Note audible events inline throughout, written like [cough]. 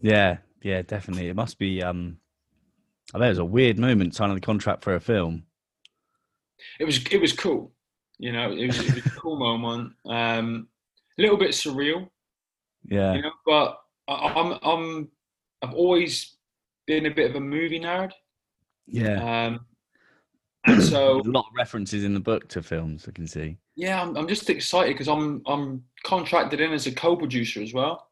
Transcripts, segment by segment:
Yeah, yeah, definitely. It must be. Um, I bet it was a weird moment signing the contract for a film. It was it was cool, you know. It was, it was a cool moment. Um, a little bit surreal, Yeah, you know. But I, I'm I'm I've always been a bit of a movie nerd, yeah. um, [clears throat] and so a lot of references in the book to films. I can see. yeah, I'm I'm just excited because I'm I'm contracted in as a co-producer as well,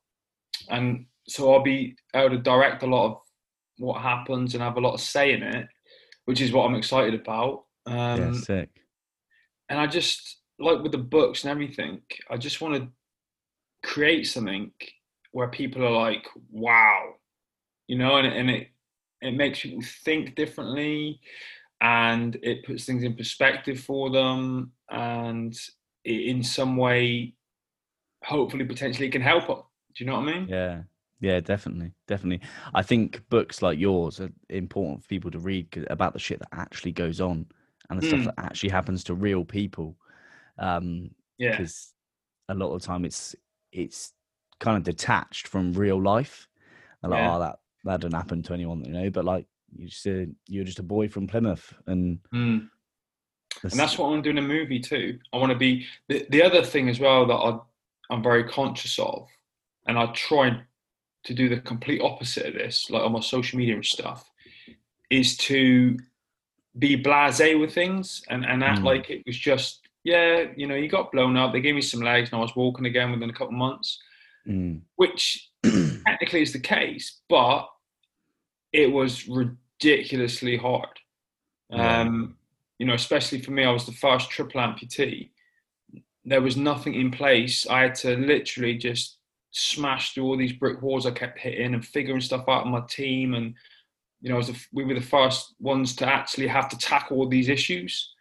and so I'll be able to direct a lot of what happens and have a lot of say in it, which is what I'm excited about. Yeah, Um, sick. and I just like with the books and everything, I just want to create something where people are like, "Wow," you know, and, and it it makes people think differently, and it puts things in perspective for them, and it, in some way, hopefully, potentially, can help them. Do you know what I mean? Yeah, yeah, definitely, definitely. I think books like yours are important for people to read about the shit that actually goes on and the stuff Mm, that actually happens to real people. Um, yeah, because a lot of the time it's it's kind of detached from real life. And like, yeah. oh, that that didn't happen to anyone, you know. But like you said, you're just a boy from Plymouth, and Mm. that's, and that's what I'm doing a movie too. I want to be the, the other thing as well that I, I'm very conscious of, and I try to do the complete opposite of this, like on my social media and stuff, is to be blasé with things and, and act Mm. like it was just, yeah, you know, you got blown up, they gave me some legs, and I was walking again within a couple of months, Mm. which [clears throat] technically is the case, but it was ridiculously hard. Yeah. Um, you know, especially for me, I was the first triple amputee. There was nothing in place. I had to literally just smash through all these brick walls I kept hitting and figuring stuff out with my team. And, you know, I was the, we were the first ones to actually have to tackle all these issues.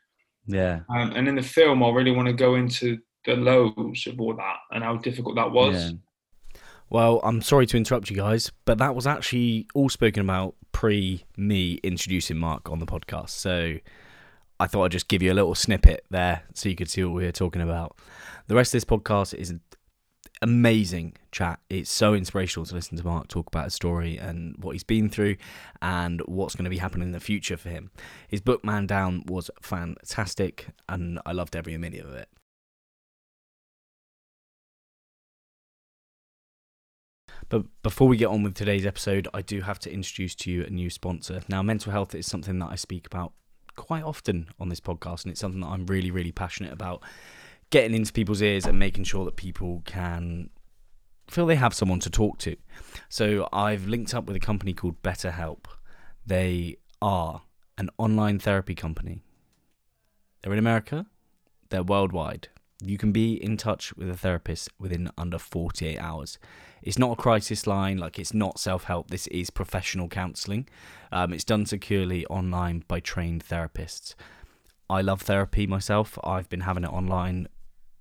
yeah, Um, and in the film, I really want to go into the lows of all that and how difficult that was. yeah, Well, I'm sorry to interrupt you guys, but that was actually all spoken about pre me introducing Mark on the podcast. So I thought I'd just give you a little snippet there so you could see what we were talking about. The rest of this podcast is an amazing chat. It's so inspirational to listen to Mark talk about his story and what he's been through and what's going to be happening in the future for him. His book, Man Down, was fantastic and I loved every minute of it. But before we get on with today's episode, I do have to introduce to you a new sponsor. Now, mental health is something that I speak about quite often on this podcast, and it's something that I'm really, really passionate about getting into people's ears and making sure that people can feel they have someone to talk to. So, I've linked up with a company called BetterHelp. They are an online therapy company. They're in America, they're worldwide. You can be in touch with a therapist within under 48 hours. It's not a crisis line, like it's not self help. This is professional counselling. Um, it's done securely online by trained therapists. I love therapy myself. I've been having it online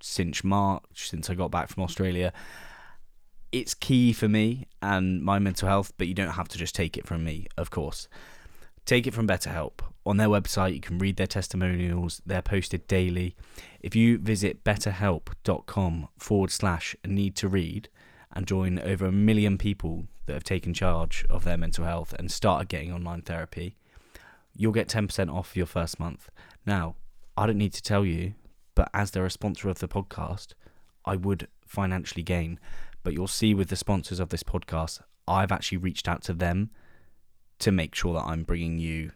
since March, since I got back from Australia. It's key for me and my mental health, but you don't have to just take it from me, of course. Take it from BetterHelp. On their website, you can read their testimonials. They're posted daily. If you visit betterhelp.com forward slash need to read and join over a million people that have taken charge of their mental health and started getting online therapy, you'll get 10% off your first month. Now, I don't need to tell you, but as they're a sponsor of the podcast, I would financially gain. But you'll see with the sponsors of this podcast, I've actually reached out to them to make sure that I'm bringing you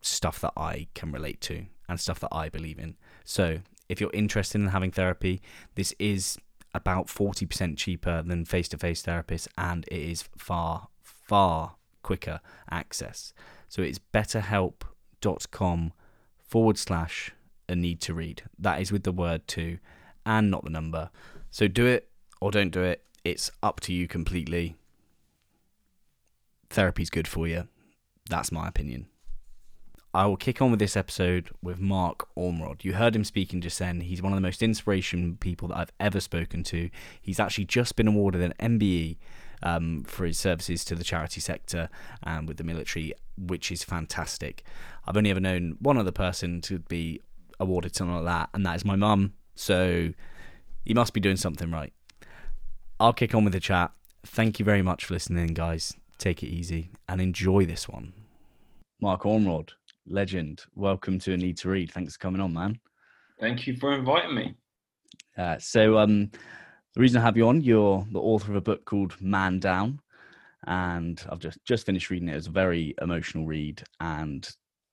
stuff that I can relate to and stuff that I believe in. So, if you're interested in having therapy, this is about 40% cheaper than face to face therapists and it is far, far quicker access. So, it's betterhelp.com forward slash a need to read. That is with the word to and not the number. So, do it or don't do it. It's up to you completely. Therapy's good for you. That's my opinion. I will kick on with this episode with Mark Ormrod. You heard him speaking just then. He's one of the most inspirational people that I've ever spoken to. He's actually just been awarded an MBE um, for his services to the charity sector and with the military, which is fantastic. I've only ever known one other person to be awarded something like that, and that is my mum. So you must be doing something right. I'll kick on with the chat. thank you very much for listening, guys. Take it easy and enjoy this one. Mark Ormrod, legend. Welcome to A Need to Read. Thanks for coming on, man. Thank you for inviting me. Uh, so, um, the reason I have you on, you're the author of a book called Man Down, and I've just just finished reading it. It's a very emotional read and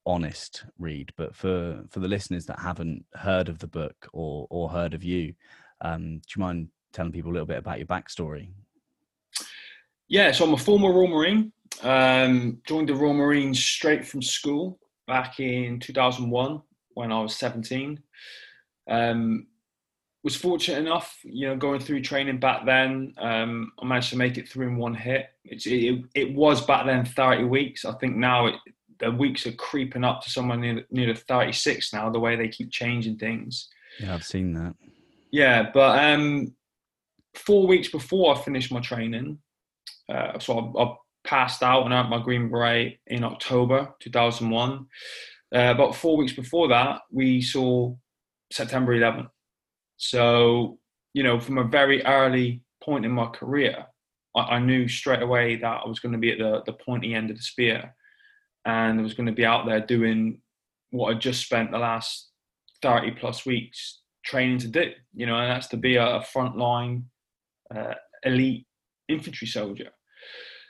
honest read. But for for the listeners that haven't heard of the book or or heard of you, um, do you mind telling people a little bit about your backstory? Yeah, so I'm a former Royal Marine. Um, joined the Royal Marines straight from school back in 2001 when I was 17. Um, was fortunate enough, you know, going through training back then. Um, I managed to make it through in one hit. It, it, it was back then 30 weeks. I think now it, the weeks are creeping up to somewhere near, near the 36 now, the way they keep changing things. Yeah, I've seen that. Yeah, but um, four weeks before I finished my training, uh, so I, I, passed out and earned my Green Beret in October 2001. Uh, about four weeks before that, we saw September 11th. So, you know, from a very early point in my career, I, I knew straight away that I was going to be at the, the pointy end of the spear and I was going to be out there doing what I just spent the last 30 plus weeks training to do, you know, and that's to be a, a frontline uh, elite infantry soldier.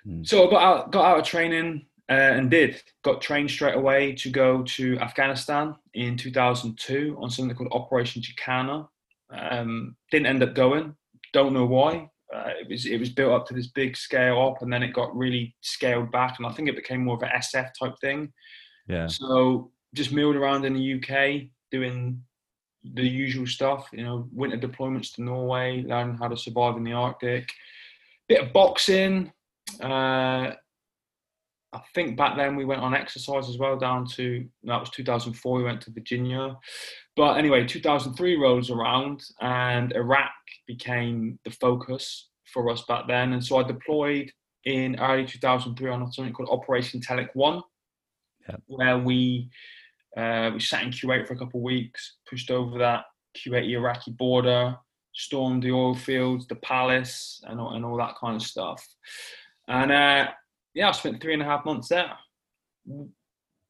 Mm. So I got out, got out of training uh, and did got trained straight away to go to Afghanistan in 2002 on something called Operation Jacana. Um, didn't end up going. Don't know why. Uh, it was it was built up to this big scale up, and then it got really scaled back, and I think it became more of an SF type thing. Yeah. So just milled around in the UK doing the usual stuff. You know, winter deployments to Norway, learning how to survive in the Arctic. Bit of boxing. Uh, I think back then we went on exercise as well down to that was 2004. We went to Virginia, but anyway, 2003 rolls around and Iraq became the focus for us back then, and so I deployed in early 2003 on something called Operation Telic One, yep. where we uh, we sat in Kuwait for a couple of weeks, pushed over that Kuwaiti Iraqi border, stormed the oil fields, the palace, and all, and all that kind of stuff. And uh, yeah, I spent three and a half months there.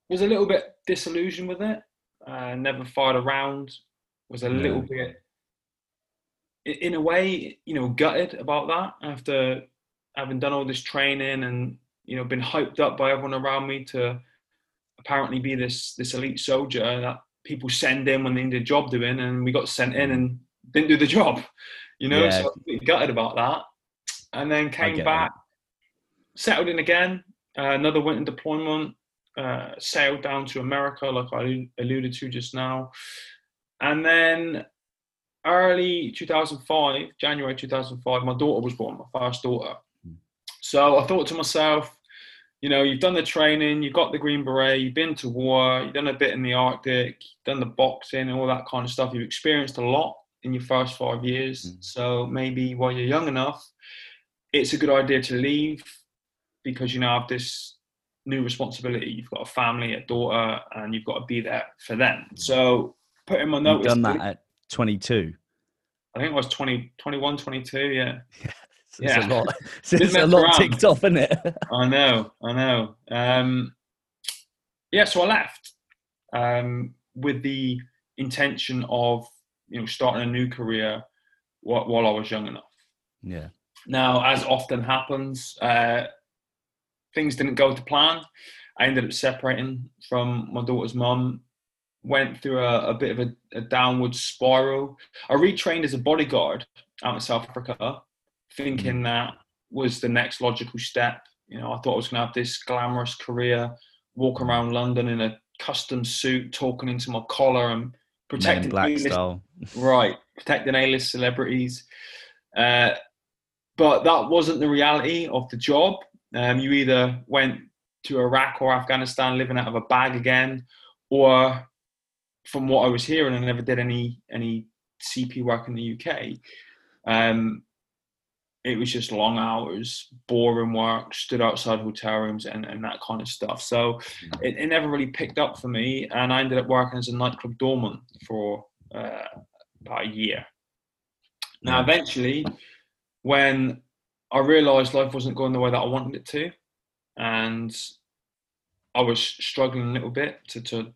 Was a little bit disillusioned with it. Uh, never fired around. Was a little bit, in a way, you know, gutted about that after having done all this training and you know been hyped up by everyone around me to apparently be this this elite soldier that people send in when they need a job doing, and we got sent in and didn't do the [laughs] job. You know, yeah. so I gutted about that, and then came back. That settled in again. Uh, another winter deployment. Uh, sailed down to America, like I alluded to just now, and then early 2005, January 2005, my daughter was born, my first daughter. So I thought to myself, you know, you've done the training, you've got the Green Beret, you've been to war, you've done a bit in the Arctic, you've done the boxing and all that kind of stuff. You've experienced a lot in your first five years. Mm. So maybe while you're young enough, it's a good idea to leave because you now have this new responsibility. You've got a family, a daughter, and you've got to be there for them. So putting my notice. You've done that at 22. I think it was 20, 21, 22, yeah. [laughs] yeah. It's a lot. [laughs] It's a lot ticked off, isn't it? [laughs] I know, I know. Um, yeah, so I left um, with the intention of you know starting a new career while, while I was young enough. Yeah. Now, as often happens, uh, things didn't go to plan. I ended up separating from my daughter's mum. Went through a, a bit of a, a, downward spiral. I retrained as a bodyguard out in South Africa, thinking mm-hmm. that was the next logical step. You know, I thought I was going to have this glamorous career, walk around London in a custom suit, talking into my collar and protecting black style. [laughs] [laughs] right, protecting A-list celebrities. Uh, but that wasn't the reality of the job. Um, you either went to Iraq or Afghanistan living out of a bag again, or from what I was hearing, I never did any any CP work in the UK. Um, it was just long hours, boring work, stood outside hotel rooms and, and that kind of stuff. So it, it never really picked up for me. And I ended up working as a nightclub doorman for uh, about a year. Now, eventually, when I realised life wasn't going the way that I wanted it to, and I was struggling a little bit to, to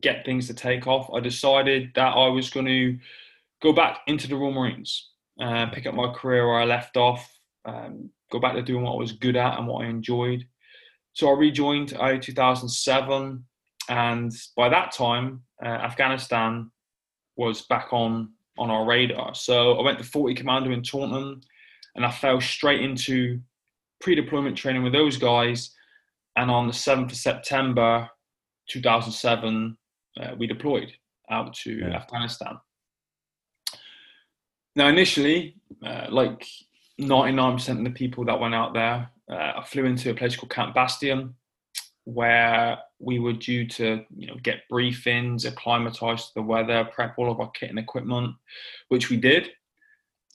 get things to take off. I decided that I was going to go back into the Royal Marines, uh, pick up my career where I left off, um, go back to doing what I was good at and what I enjoyed. So I rejoined early 2007, and by that time, uh, Afghanistan was back on on our radar. So I went to 40 Commando in Taunton, and I fell straight into pre-deployment training with those guys. And on the 7th of September 2007, uh, we deployed out to yeah. Afghanistan. Now, initially, uh, like 99% of the people that went out there, uh, I flew into a place called Camp Bastion, where we were due to you know get briefings, acclimatise to the weather, prep all of our kit and equipment, which we did.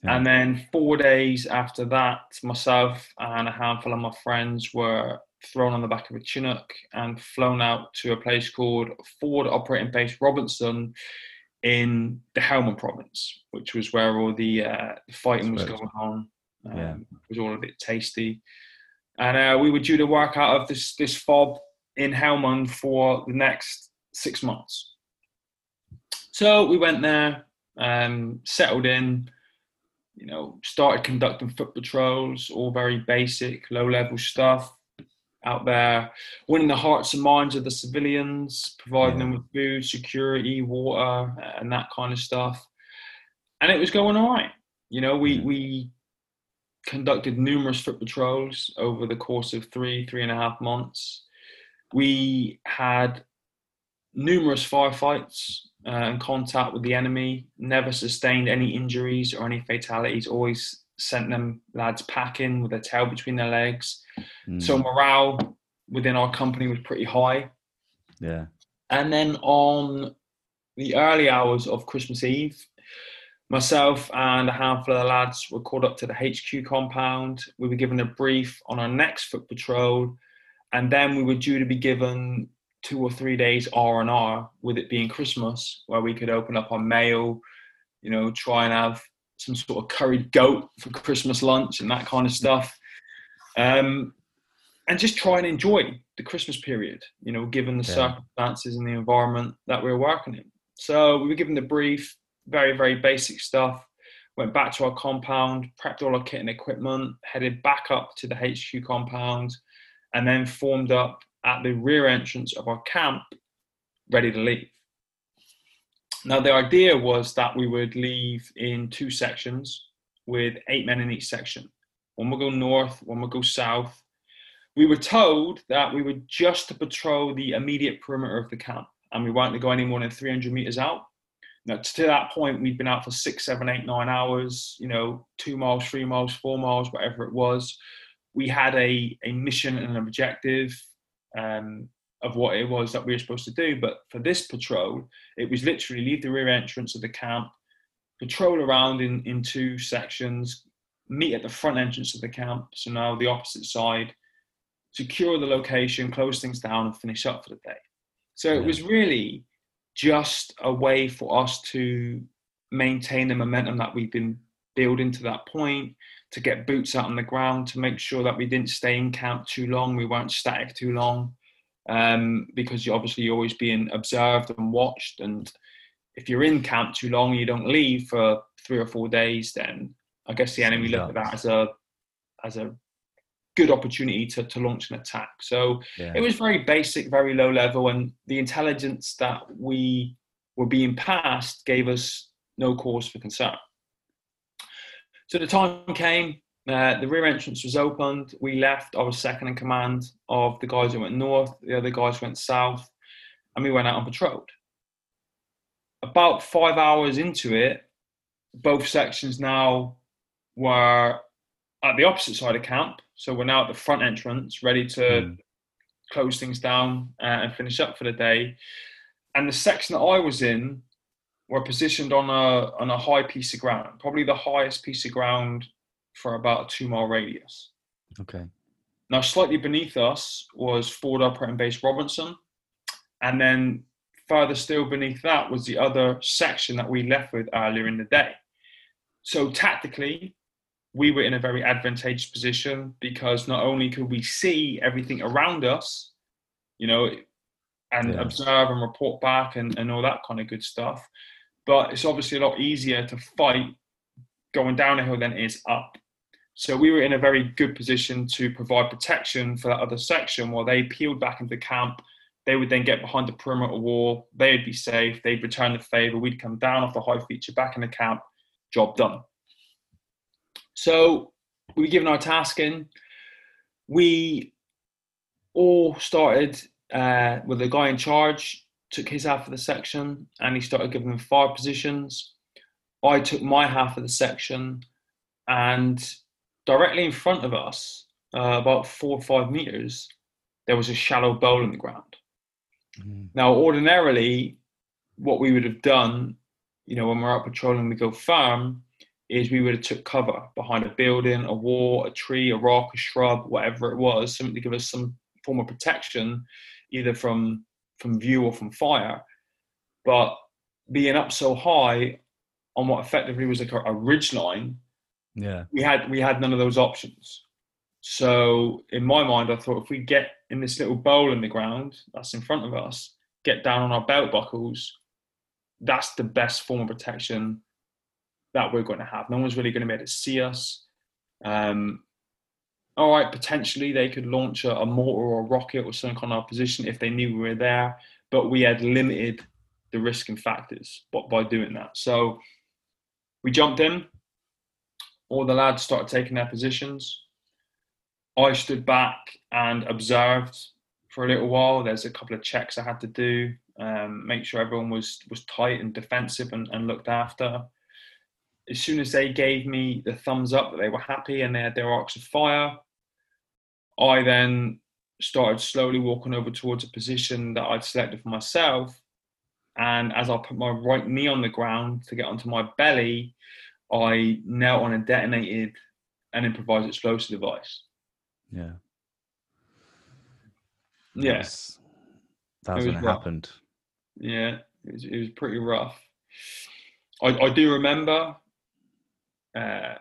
Yeah. And then four days after that, myself and a handful of my friends were thrown on the back of a Chinook and flown out to a place called Forward Operating Base Robinson in the Helmand province, which was where all the, uh, fighting was going on. Um, yeah. It was all a bit tasty. And uh, we were due to work out of this, this fob in Helmand for the next six months. So we went there, um, settled in, you know, started conducting foot patrols, all very basic, low level stuff out there, winning the hearts and minds of the civilians, providing them with food, security, water, and that kind of stuff. And it was going all right. You know, we, we conducted numerous foot patrols over the course of three, three and a half months. We had numerous firefights uh, and contact with the enemy, never sustained any injuries or any fatalities, always sent them lads packing with their tail between their legs. Mm. So morale within our company was pretty high. Yeah. And then on the early hours of Christmas Eve, myself and a handful of the lads were called up to the HQ compound. We were given a brief on our next foot patrol, and then we were due to be given two or three days R and R, with it being Christmas, where we could open up our mail, you know, try and have some sort of curried goat for Christmas lunch and that kind of stuff. Um, and just try and enjoy the Christmas period, you know, given the yeah. circumstances and the environment that we were working in. So we were given the brief, very, very basic stuff. Went back to our compound, prepped all our kit and equipment, headed back up to the HQ compound, and then formed up at the rear entrance of our camp, ready to leave. Now, the idea was that we would leave in two sections with eight men in each section. One would go north, one would go south. We were told that we were just to patrol the immediate perimeter of the camp and we weren't to go any more than 300 meters out. Now, to that point, we'd been out for six, seven, eight, nine hours, you know, two miles, three miles, four miles, whatever it was. We had a, a mission and an objective. Um, of what it was that we were supposed to do. But for this patrol, it was literally leave the rear entrance of the camp, patrol around in, in two sections, meet at the front entrance of the camp, so now the opposite side, secure the location, close things down, and finish up for the day. So yeah. it was really just a way for us to maintain the momentum that we've been building to that point, to get boots out on the ground, to make sure that we didn't stay in camp too long, we weren't static too long um, because you're obviously you're always being observed and watched. And if you're in camp too long and you don't leave for three or four days, then I guess the enemy look at that as a as a good opportunity to, to launch an attack. So yeah. it was very basic, very low level, and the intelligence that we were being passed gave us no cause for concern. So the time came, uh, the rear entrance was opened. We left. I was second in command of the guys who went north. The other guys went south, and we went out on patrol. About five hours into it, both sections now were at the opposite side of camp. So we're now at the front entrance, ready to mm. close things down uh, and finish up for the day. And the section that I was in were positioned on a on a high piece of ground, probably the highest piece of ground for about a two mile radius. Okay. Now, slightly beneath us was Forward Operating Base Robinson. And then further still beneath that was the other section that we left with earlier in the day. So, tactically, we were in a very advantageous position because not only could we see everything around us, you know, and Yeah. observe and report back and, and all that kind of good stuff, but it's obviously a lot easier to fight going down a hill than it is up. So we were in a very good position to provide protection for that other section while they peeled back into camp. They would then get behind the perimeter wall. They'd be safe. They'd return the favor. We'd come down off the high feature back in the camp. Job done. So we were given our task in. We all started uh, with the guy in charge took his half of the section and he started giving them fire positions. I took my half of the section and directly in front of us, uh, about four or five meters, there was a shallow bowl in the ground. Mm. Now, ordinarily, what we would have done, you know, when we're out patrolling the Go Farm, is we would have took cover behind a building, a wall, a tree, a rock, a shrub, whatever it was, something to give us some form of protection, either from from view or from fire. But being up so high on what effectively was like a, a ridge line, Yeah. we had we had none of those options. So in my mind, I thought if we get in this little bowl in the ground that's in front of us, get down on our belt buckles, that's the best form of protection that we're going to have. No one's really going to be able to see us. Um, all right, potentially they could launch a, a mortar or a rocket or something on our position if they knew we were there, but we had limited the risk and factors by, doing that. So we jumped in. All the lads started taking their positions. I stood back and observed for a little while. There's a couple of checks I had to do, um, make sure everyone was was tight and defensive and, and looked after. As soon as they gave me the thumbs up that they were happy and they had their arcs of fire, I then started slowly walking over towards a position that I'd selected for myself. And as I put my right knee on the ground to get onto my belly, I knelt on and detonated an improvised explosive device. Yeah. Yes, That was It when it rough. happened. yeah, it was, it was pretty rough. I, I do remember uh,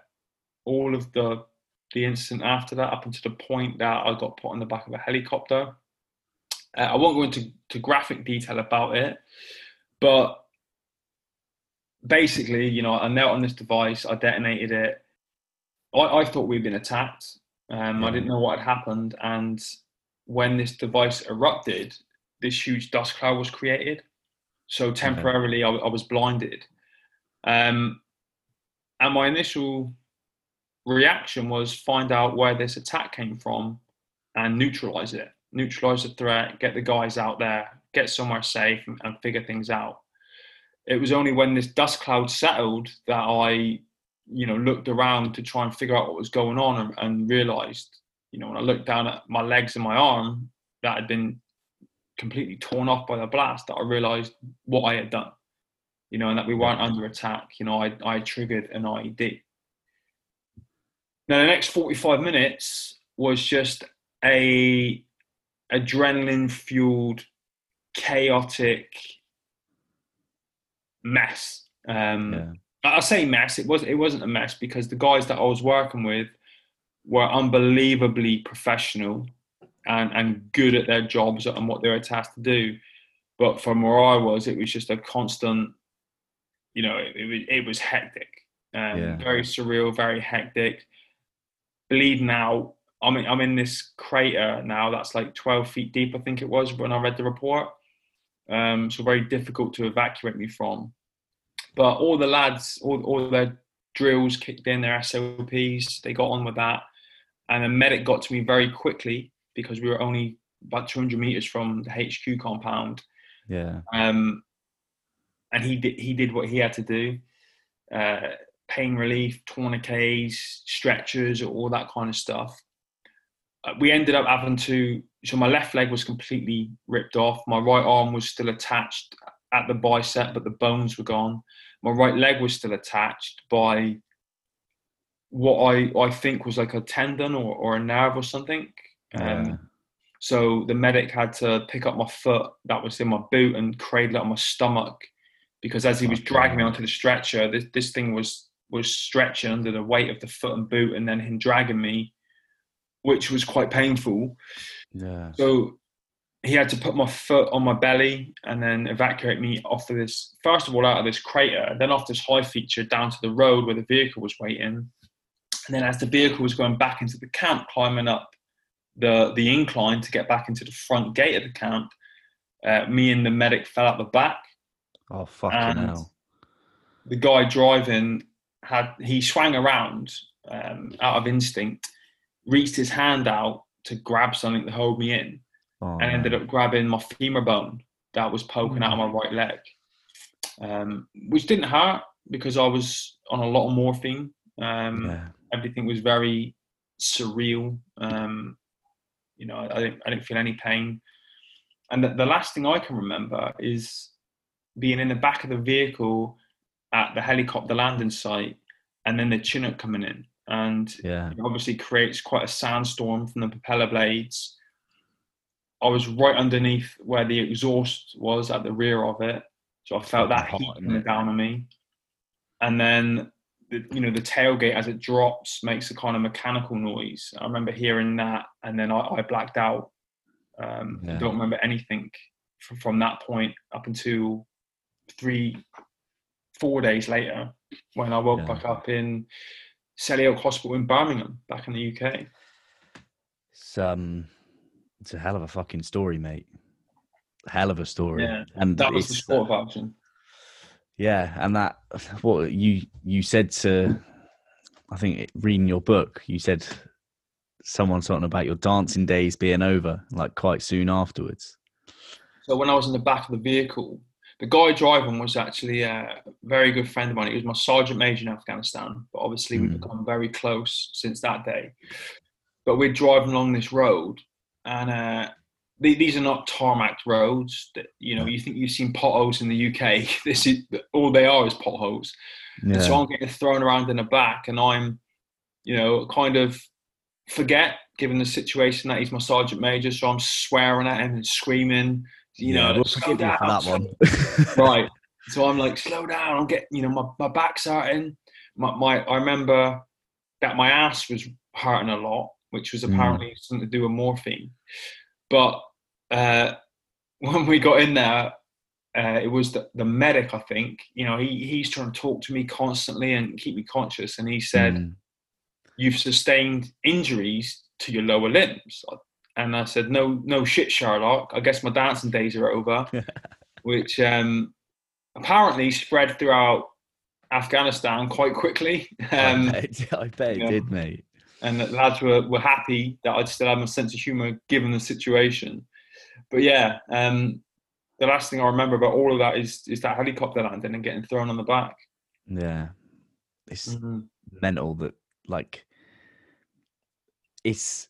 all of the the incident after that, up until the point that I got put on the back of a helicopter. Uh, I won't go into to graphic detail about it, but basically, you know, I knelt on this device, I detonated it. I, I thought we'd been attacked. Um, I didn't know what had happened, and when this device erupted, this huge dust cloud was created. So temporarily, I, I was blinded. Um, and my initial reaction was find out where this attack came from and neutralize it, neutralize the threat, get the guys out there, get somewhere safe, and, and figure things out. It was only when this dust cloud settled that I, you know, looked around to try and figure out what was going on and, and realized, you know, when I looked down at my legs and my arm that had been completely torn off by the blast, that I realized what I had done, you know, and that we weren't under attack. You know, I, I triggered an IED. Now, the next 45 minutes was just a adrenaline fueled, chaotic mess. Um, Yeah. I say mess. It was it wasn't a mess because the guys that I was working with were unbelievably professional and and good at their jobs and what they were tasked to do. But from where I was, it was just a constant. You know, it, it was it was hectic, um, Yeah. very surreal, very hectic. Bleeding out. I'm in, I'm in this crater now that's like 12 feet deep. I think it was when I read the report. Um, so very difficult to evacuate me from but all the lads, all, all their drills kicked in, their SOPs, they got on with that. And a medic got to me very quickly because we were only about 200 meters from the HQ compound. Yeah. Um, and he did, he did what he had to do uh, pain relief, tourniquets, stretchers, all that kind of stuff. Uh, we ended up having to, so my left leg was completely ripped off. My right arm was still attached at the bicep, but the bones were gone. My right leg was still attached by what I, I think was like a tendon or, or a nerve or something. Um, so the medic had to pick up my foot that was in my boot and cradle it on my stomach because as he was dragging me onto the stretcher, this, this thing was was stretching under the weight of the foot and boot, and then him dragging me, which was quite painful. Yeah. So he had to put my foot on my belly and then evacuate me off of this, first of all, out of this crater, then off this high feature down to the road where the vehicle was waiting. And then as the vehicle was going back into the camp, climbing up the, the incline to get back into the front gate of the camp, uh, me and the medic fell out the back. Oh fucking And- hell. The guy driving had, he swung around um, out of instinct, reached his hand out to grab something to hold me in Oh, and ended up grabbing my femur bone that was poking out of my right leg, um, which didn't hurt because I was on a lot of morphine. Um, Yeah. Everything was very surreal. Um, you know, I, I didn't, I didn't feel any pain. And the, the last thing I can remember is being in the back of the vehicle at the helicopter landing site, and then the Chinook coming in, and Yeah. it obviously creates quite a sandstorm from the propeller blades. I was right underneath where the exhaust was at the rear of it, so I felt that heat hot, isn't coming down on me. And then, the, you know, the tailgate as it drops makes a kind of mechanical noise. I remember hearing that, and then I, I blacked out. Um, I don't remember anything from, from that point up until three, four days later when I woke Yeah. back up in Selly Oak Hospital in Birmingham, back in the UK. It's um, it's a hell of a fucking story, mate. Hell of a story. Yeah, and That was the short version. Yeah, and that what you you said to, I think it- reading your book, you said someone something about your dancing days being over, like quite soon afterwards. So when I was in the back of the vehicle, the guy driving was actually a very good friend of mine. He was my sergeant major in Afghanistan, but obviously we've Mm. become very close since that day. But we're driving along this road, and uh, the- these are not tarmac roads. That you know, you think you've seen potholes in the UK. [laughs] This is all they are is potholes. And so I'm getting thrown around in the back, and I'm, you know, kind of forget given the situation that he's my sergeant major. So I'm swearing at him and screaming. You Yeah, know, we'll forgive you for that one. [laughs] right. So I'm like, slow down. I'm getting, you know, my, my back's hurting. My, my, I remember that my ass was hurting a lot, which was Mm. apparently something to do with morphine. But uh, [laughs] when we got in there, uh, it was the, the medic, I think. You know, he, he's trying to talk to me constantly and keep me conscious. And he said, Mm, You've sustained injuries to your lower limbs. And I said, No, no shit, Sherlock. I guess my dancing days are over [laughs] which um, apparently spread throughout Afghanistan quite quickly. [laughs] Um, I bet, I bet it yeah. did, mate. and the lads were, were happy that I'd still have a sense of humour given the situation. But yeah, um, the last thing I remember about all of that is is that helicopter landing and getting thrown on the back. Yeah, it's Mhm. mental that like it's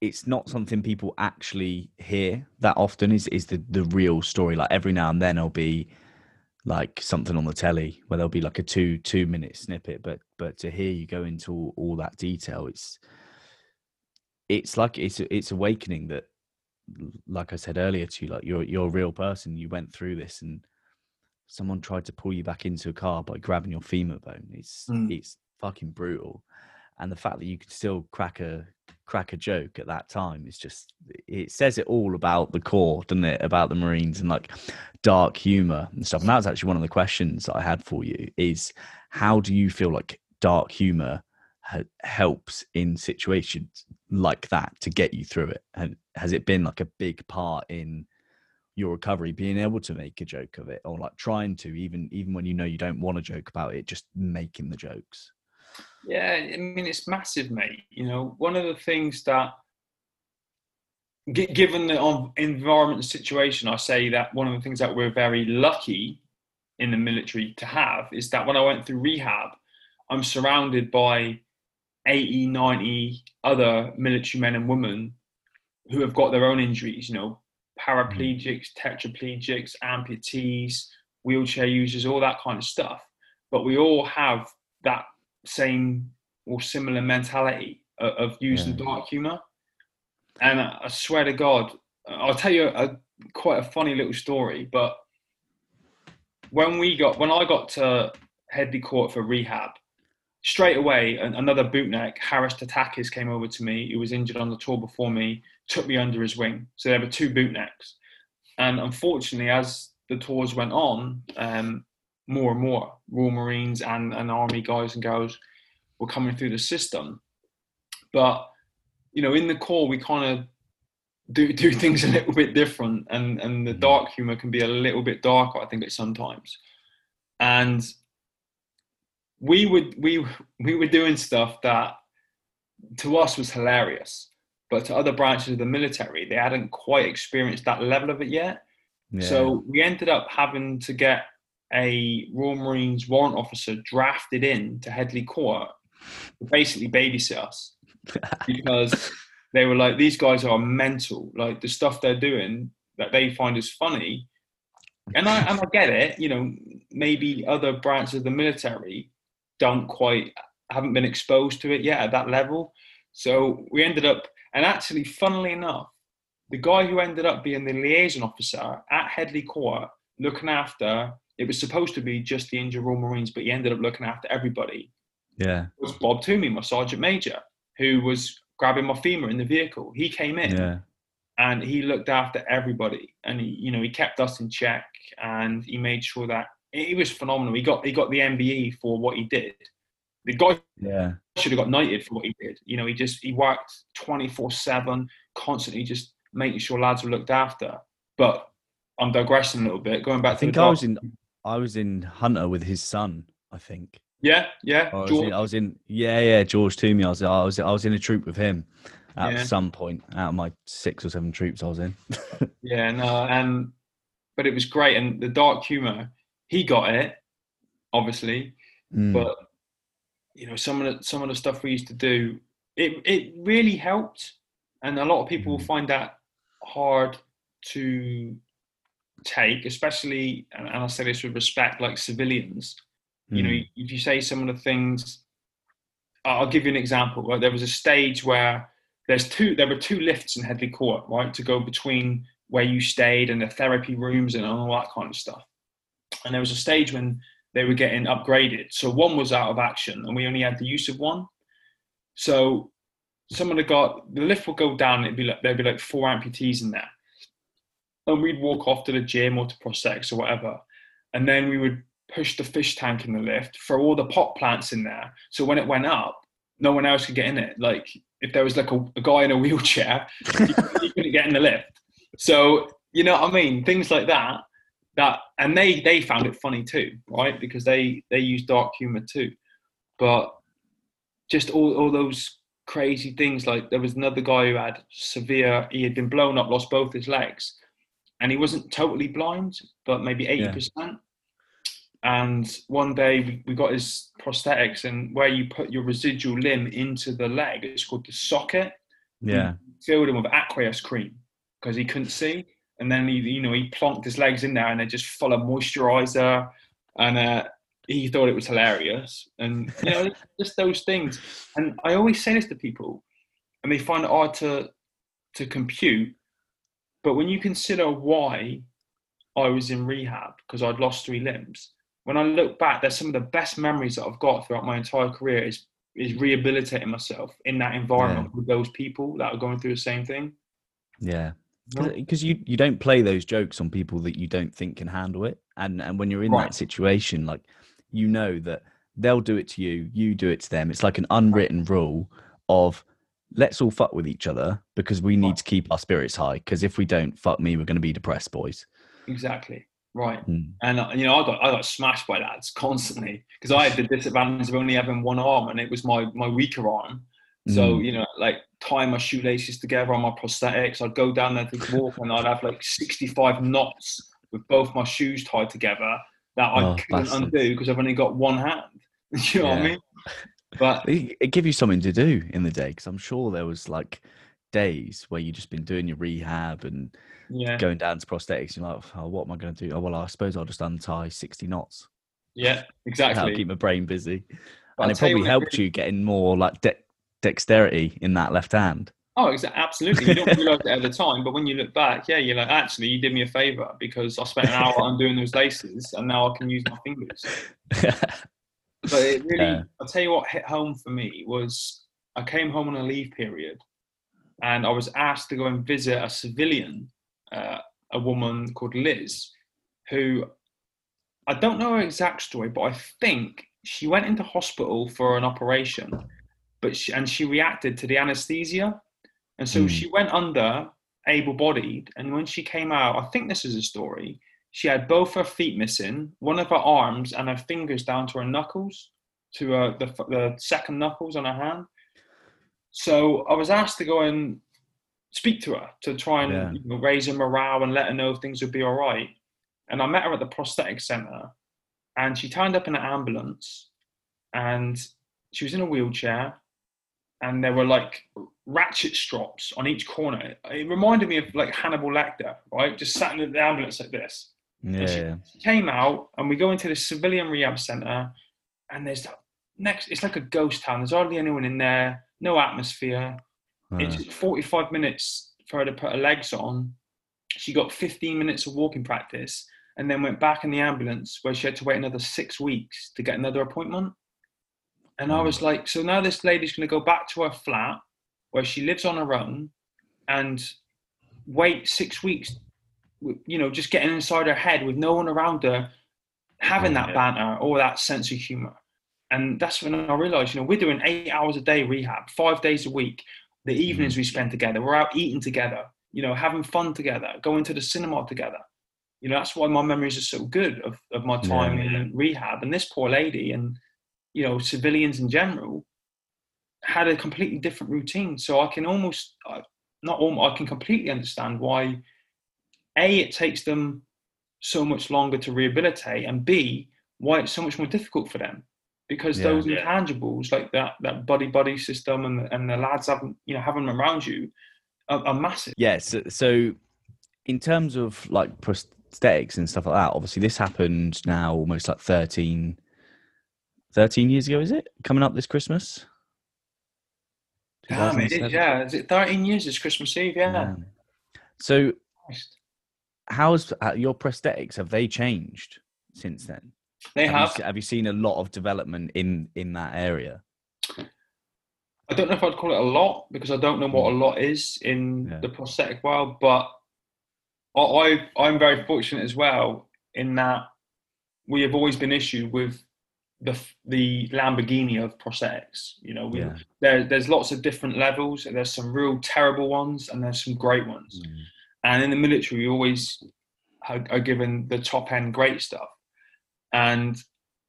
it's not something people actually hear that often is is the the real story. Like every now and then there'll be like something on the telly where there'll be like a two two minute snippet but but to hear you go into all, all that detail it's it's like it's it's awakening that like i said earlier to you like you're you're a real person. You went through this and someone tried to pull you back into a car by grabbing your femur bone. It's Mm. it's fucking brutal. And the fact that you could still crack a crack a joke at that time is just it says it all about the Corps doesn't it? About the marines and like dark humor and stuff. And that was actually one of the questions i had for you is how do you feel like dark humor ha- helps in situations like that to get you through it? And has it been like a big part in your recovery being able to make a joke of it or like trying to even even when you know you don't want to joke about it just making the jokes Yeah, I mean it's massive, mate. You know, one of the things that, given the environment and situation, I say that one of the things that we're very lucky in the military to have is that when I went through rehab, I'm surrounded by 80, 90 other military men and women who have got their own injuries. You know, paraplegics, mm. tetraplegics, amputees, wheelchair users, all that kind of stuff. But we all have that same or similar mentality of, of using Yeah. dark humor. And I I swear to God, I'll tell you a, quite a funny little story. But when we got, when I got to Headley Court for rehab. Straight away, another bootneck, Harris Tatakis, came over to me. He was injured on the tour before me, took me under his wing. So there were two bootnecks. And unfortunately, as the tours went on, um, more and more Royal Marines and, and Army guys and girls were coming through the system. But, you know, in the Corps, we kind of do do [laughs] things a little bit different and and the mm. dark humor can be a little bit darker i think at sometimes and we would we we were doing stuff that to us was hilarious but to other branches of the military they hadn't quite experienced that level of it yet yeah. so we ended up having to get a royal marines warrant officer drafted in to headley court to basically babysit us [laughs] because they were like, these guys are mental. Like the stuff they're doing that they find is funny. And I, and I get it, you know, maybe other branches of the military don't quite, haven't been exposed to it yet at that level. So we ended up, and actually, funnily enough, the guy who ended up being the liaison officer at Headley Court, looking after, it was supposed to be just the injured Royal Marines, but he ended up looking after everybody. Yeah. It was Bob Toomey, my sergeant major, who was grabbing my femur in the vehicle. He came in yeah. and he looked after everybody, and he, you know, he kept us in check, and he made sure that he was phenomenal. He got he got the MBE for what he did. The guy yeah. should have got knighted for what he did. You know, he just he worked twenty four seven, constantly just making sure lads were looked after. But I'm digressing a little bit. Going back I think I was in I was in Hunter with his son. I think. Yeah, yeah. I was, in, I was, in, yeah, yeah. George Toomey. I was, I was, I was in a troop with him at yeah. some point out of my six or seven troops I was in. [laughs] yeah, no, and but it was great, and the dark humor, he got it, obviously, mm. but you know, some of the some of the stuff we used to do, it it really helped, and a lot of people mm. find that hard to take, especially, and I say this with respect, like civilians you know, hmm. if you say some of the things, I'll give you an example. Right? There was a stage where there's two, there were two lifts in Headley Court, right, to go between where you stayed and the therapy rooms and all that kind of stuff. And there was a stage when they were getting upgraded. So one was out of action, and we only had the use of one. So someone had got the lift would go down. It'd be like there'd be like four amputees in there, and we'd walk off to the gym or to prosthetics or whatever, and then we would push the fish tank in the lift, throw all the pot plants in there. So when it went up, no one else could get in it. Like if there was like a, a guy in a [laughs] wheelchair, he, he couldn't get in the lift. So you know what I mean? Things like that. That and they they found it funny too, right? Because they they use dark humor too. But just all all those crazy things. Like there was another guy who had severe. He had been blown up, lost both his legs, and he wasn't totally blind, but maybe eighty yeah. percent. And one day we, we got his prosthetics and where you put your residual limb into the leg it's called the socket. Yeah. we filled him with aqueous cream because he couldn't see. And then he you know he plonked his legs in there and they're just full of moisturizer. And uh, he thought it was hilarious. And you know [laughs] just those things. And i always say this to people and they find it hard to to compute but when you consider why i was in rehab because i'd lost three limbs when I look back, there's some of the best memories that I've got throughout my entire career is is rehabilitating myself in that environment yeah. with those people that are going through the same thing. Yeah. Because you, you don't play those jokes on people that you don't think can handle it. And and when you're in right. that situation, like you know that they'll do it to you, you do it to them. It's like an unwritten rule of let's all fuck with each other because we need to keep our spirits high. Because if we don't, fuck me, we're going to be depressed, boys. Exactly. Right. Mm. And uh, you know, I got I got smashed by lads constantly because I had the disadvantage of only having one arm, and it was my my weaker arm. So mm. you know, like tie my shoelaces together on my prosthetics. I'd go down there to walk, and I'd have like sixty five knots with both my shoes tied together that I oh, couldn't bastard. undo because I've only got one hand. [laughs] you know yeah. what I mean? But it give you something to do in the day because I'm sure there was like days where you just been doing your rehab and yeah. going down to prosthetics. You're like, oh, what am I going to do? Oh, well, I suppose I'll just untie 60 knots. Yeah, [laughs] exactly. That'll keep my brain busy. But and it probably helped really... you getting more like de- dexterity in that left hand. Oh, exactly. absolutely. You don't realize it at the [laughs] time, but when you look back, yeah, you're like, actually, you did me a favor because I spent an hour [laughs] undoing those laces and now I can use my fingers. But it really, Yeah. I'll tell you what hit home for me was I came home on a leave period and I was asked to go and visit a civilian, uh, a woman called Liz, who I don't know her exact story, but I think she went into hospital for an operation, but she, and she reacted to the anesthesia, and so Hmm. she went under, able-bodied, and when she came out, I think this is a story. She had both her feet missing, one of her arms, and her fingers down to her knuckles, to uh, the the second knuckles on her hand. So I was asked to go and speak to her to try and Yeah. you know, raise her morale and let her know things would be all right. And I met her at the prosthetic center, and she turned up in an ambulance, and she was in a wheelchair, and there were like ratchet straps on each corner. It reminded me of like Hannibal Lecter, right? Just sat in the ambulance like this. Yeah, she- She came out, and we go into the civilian rehab center, and there's next. It's like a ghost town. There's hardly anyone in there. No atmosphere. It Uh, took 45 minutes for her to put her legs on. She got 15 minutes of walking practice and then went back in the ambulance where she had to wait another six weeks to get another appointment. And I was like, so now this lady's going to go back to her flat where she lives on her own and wait six weeks, you know, just getting inside her head with no one around her, having that Yeah. banter or that sense of humor. And that's when I realized, you know, we're doing eight hours a day rehab, five days a week. The evenings we mm. spend together, we're out eating together, you know, having fun together, going to the cinema together. You know, that's why my memories are so good of, of my time Yeah. in rehab. And this poor lady and, you know, civilians in general had a completely different routine. So I can almost, not almost, I can completely understand why, A, it takes them so much longer to rehabilitate, and B, why it's so much more difficult for them. Because Yeah. those Yeah. intangibles, like that, that buddy buddy system and, and the lads having, you know, having them around you are, are massive. yeah. So, so, in terms of like prosthetics and stuff like that, obviously this happened now almost like 13, 13 years ago. Is it coming up this Christmas? Damn, it is, yeah. Is it 13 years? It's Christmas Eve, yeah. Yeah. So, Christ. How's uh, your prosthetics? Have they changed since then? They have, have. You, have you seen a lot of development in in that area? I don't know if I'd call it a lot because I don't know what a lot is in Yeah. the prosthetic world, but I, I'm very fortunate as well in that we have always been issued with the the Lamborghini of prosthetics. You know, we, Yeah. there there's lots of different levels. There's some real terrible ones and there's some great ones. And in the military, we always are, given the top end great stuff. And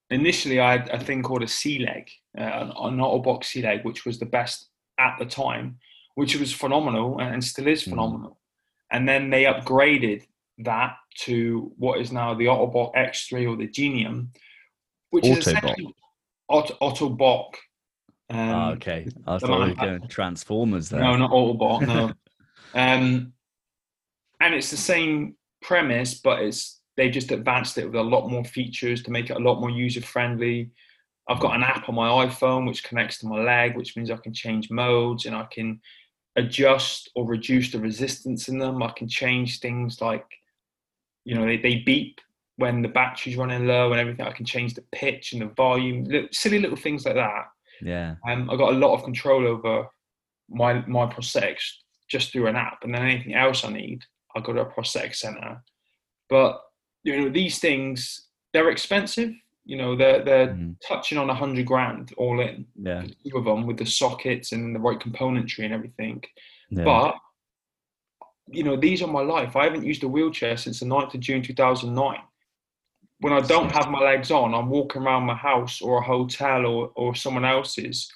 initially, I had a thing called a C-Leg, uh, an, an Ottobock C-Leg, which was the best at the time, which was phenomenal and, still is Mm. phenomenal. And then they upgraded that to what is now the Ottobock X3 or the Genium, which is Autobot. essentially Otto, Ottobock. Um, Ah, okay. I thought we were going Transformers there. no, not Autobot. No. [laughs] um, and it's the same premise, but it's they just advanced it with a lot more features to make it a lot more user friendly. I've got an app on my iPhone which connects to my leg, which means I can change modes and I can adjust or reduce the resistance in them. I can change things like, you know, they, they beep when the battery's running low and everything. I can change the pitch and the volume, little, silly little things like that. Yeah. Um, I got a lot of control over my my prosthetics just through an app, and then anything else I need, I go to a prosthetic center. But you know, these things they're expensive. You know, they're they're Mhm. touching on a hundred grand all in, Yeah. two of them with the sockets and the right componentry and everything. yeah. But you know, these are my life. I haven't used a wheelchair since the 9th of June 2009. When I don't have my legs on, I'm walking around my house or a hotel or, or someone else's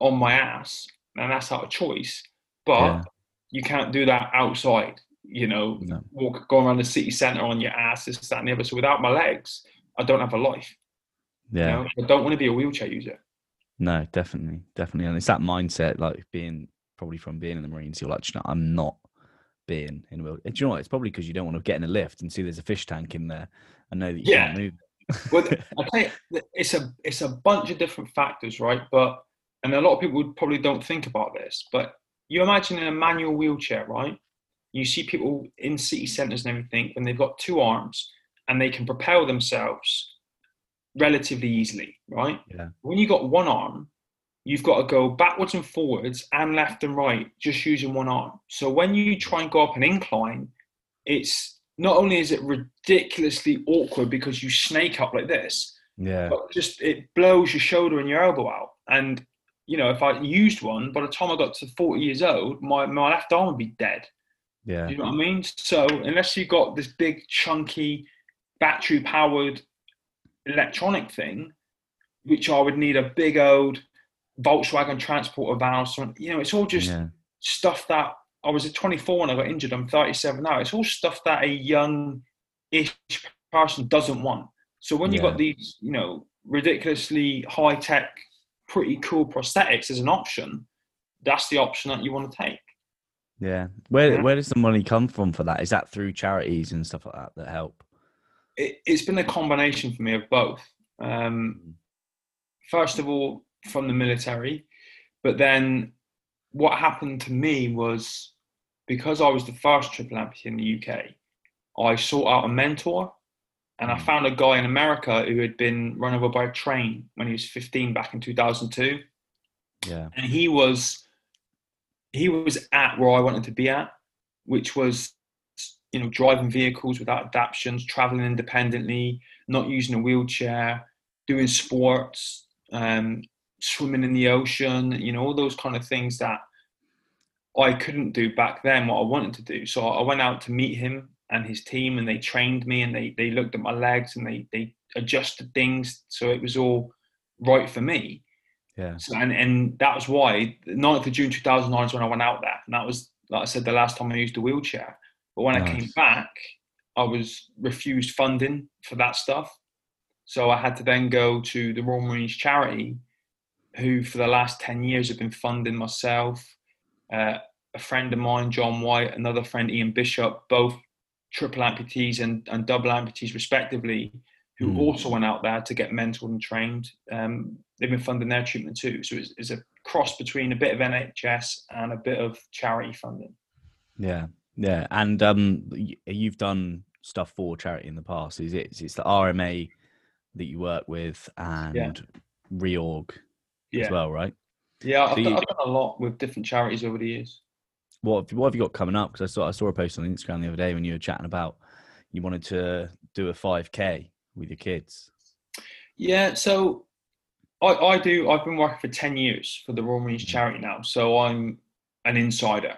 on my ass, and that's out of choice. But Yeah. you can't do that outside. You know, No. walk go around the city centre on your ass, this, that, and the other. So without my legs, I don't have a life. yeah. You know, I don't want to be a wheelchair user. No, definitely, definitely, and it's that mindset, like being probably from being in the Marines. You're like, "Do you know, I'm not being in a wheel. Do you know what? It's probably because you don't want to get in a lift and see there's a fish tank in there and know that you Yeah. can't move. well, [laughs] I you, it's a it's a bunch of different factors, right? But and a lot of people probably don't think about this, but you imagine in a manual wheelchair, right? You see people in city centres and everything when they've got two arms and they can propel themselves relatively easily, right? Yeah. When you've got one arm, you've got to go backwards and forwards and left and right just using one arm. So when you try and go up an incline, it's not only is it ridiculously awkward because you snake up like this, Yeah. but just it blows your shoulder and your elbow out. And you know, if I used one, by the time I got to 40 years old, my, my left arm would be dead. Yeah. You know what I mean? So unless you've got this big, chunky, battery-powered electronic thing, which I would need a big old Volkswagen transporter valve, so, you know, it's all just yeah. stuff that I was at 24 when I got injured. I'm 37 now. It's all stuff that a young-ish person doesn't want. So when you've got these, you know, ridiculously high-tech, pretty cool prosthetics as an option, that's the option that you want to take. Yeah. Where Yeah. where does the money come from for that? Is that through charities and stuff like that that help? it, it's been a combination for me of both. Um, first of all, from the military, but then what happened to me was because I was the first triple amputee in the UK, I sought out a mentor, and I Mm. found a guy in America who had been run over by a train when he was 15 back in 2002 Yeah. and he was he was at where I wanted to be at, which was you know driving vehicles without adaptions, traveling independently, not using a wheelchair, doing sports, um, swimming in the ocean, you know all those kind of things that I couldn't do back then. What I wanted to do, so I went out to meet him and his team, and they trained me and they they looked at my legs and they they adjusted things so it was all right for me. Yeah. So, and, and that was why the 9th of June 2009 is when I went out there. And that was, like I said, the last time I used a wheelchair. But when I came back, I was refused funding for that stuff. So I had to then go to the Royal Marines charity, who for the last 10 years have been funding myself, uh, a friend of mine, John White, another friend, Ian Bishop, both triple amputees and, and double amputees respectively, who Mm. also went out there to get mentored and trained. Um, they've been funding their treatment too. So it's, it's a cross between a bit of NHS and a bit of charity funding. Yeah. Yeah. And um you've done stuff for charity in the past. Is it it's the RMA that you work with and reorg Yeah, as well, right? yeah. I've, So done, you- I've done a lot with different charities over the years. What have, what have you got coming up? Because I saw I saw a post on Instagram the other day when you were chatting about you wanted to do a 5k with your kids. Yeah, so I, I do. I've been working for ten years for the Royal Marines charity now, so I'm an insider.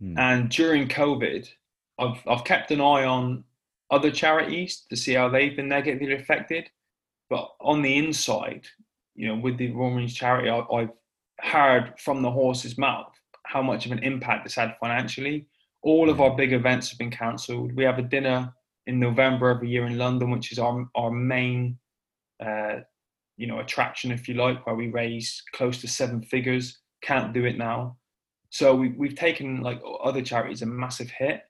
Hmm. And during COVID, I've I've kept an eye on other charities to see how they've been negatively affected. But on the inside, you know, with the Royal Marines charity, I, I've heard from the horse's mouth how much of an impact it's had financially. All of our big events have been cancelled. We have a dinner in November every year in London, which is our our main, uh, you know, attraction, if you like, where we raise close to seven figures. Can't do it now. So we, we've taken like other charities a massive hit.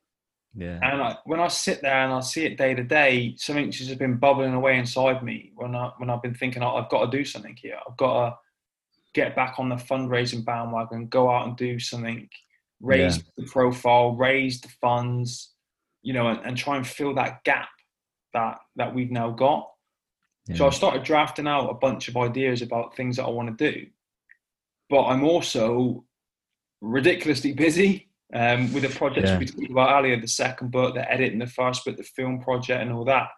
Yeah. And I, when I sit there and I see it day to day, something just has been bubbling away inside me. When I when I've been thinking, oh, I've got to do something here. I've got to get back on the fundraising bandwagon, go out and do something, raise the profile, raise the funds, you know, and, and try and fill that gap that that we've now got. So I started drafting out a bunch of ideas about things that I want to do, but I'm also ridiculously busy um, with the projects Yeah. we talked about earlier, the second book, the edit and the first book, the film project, and all that.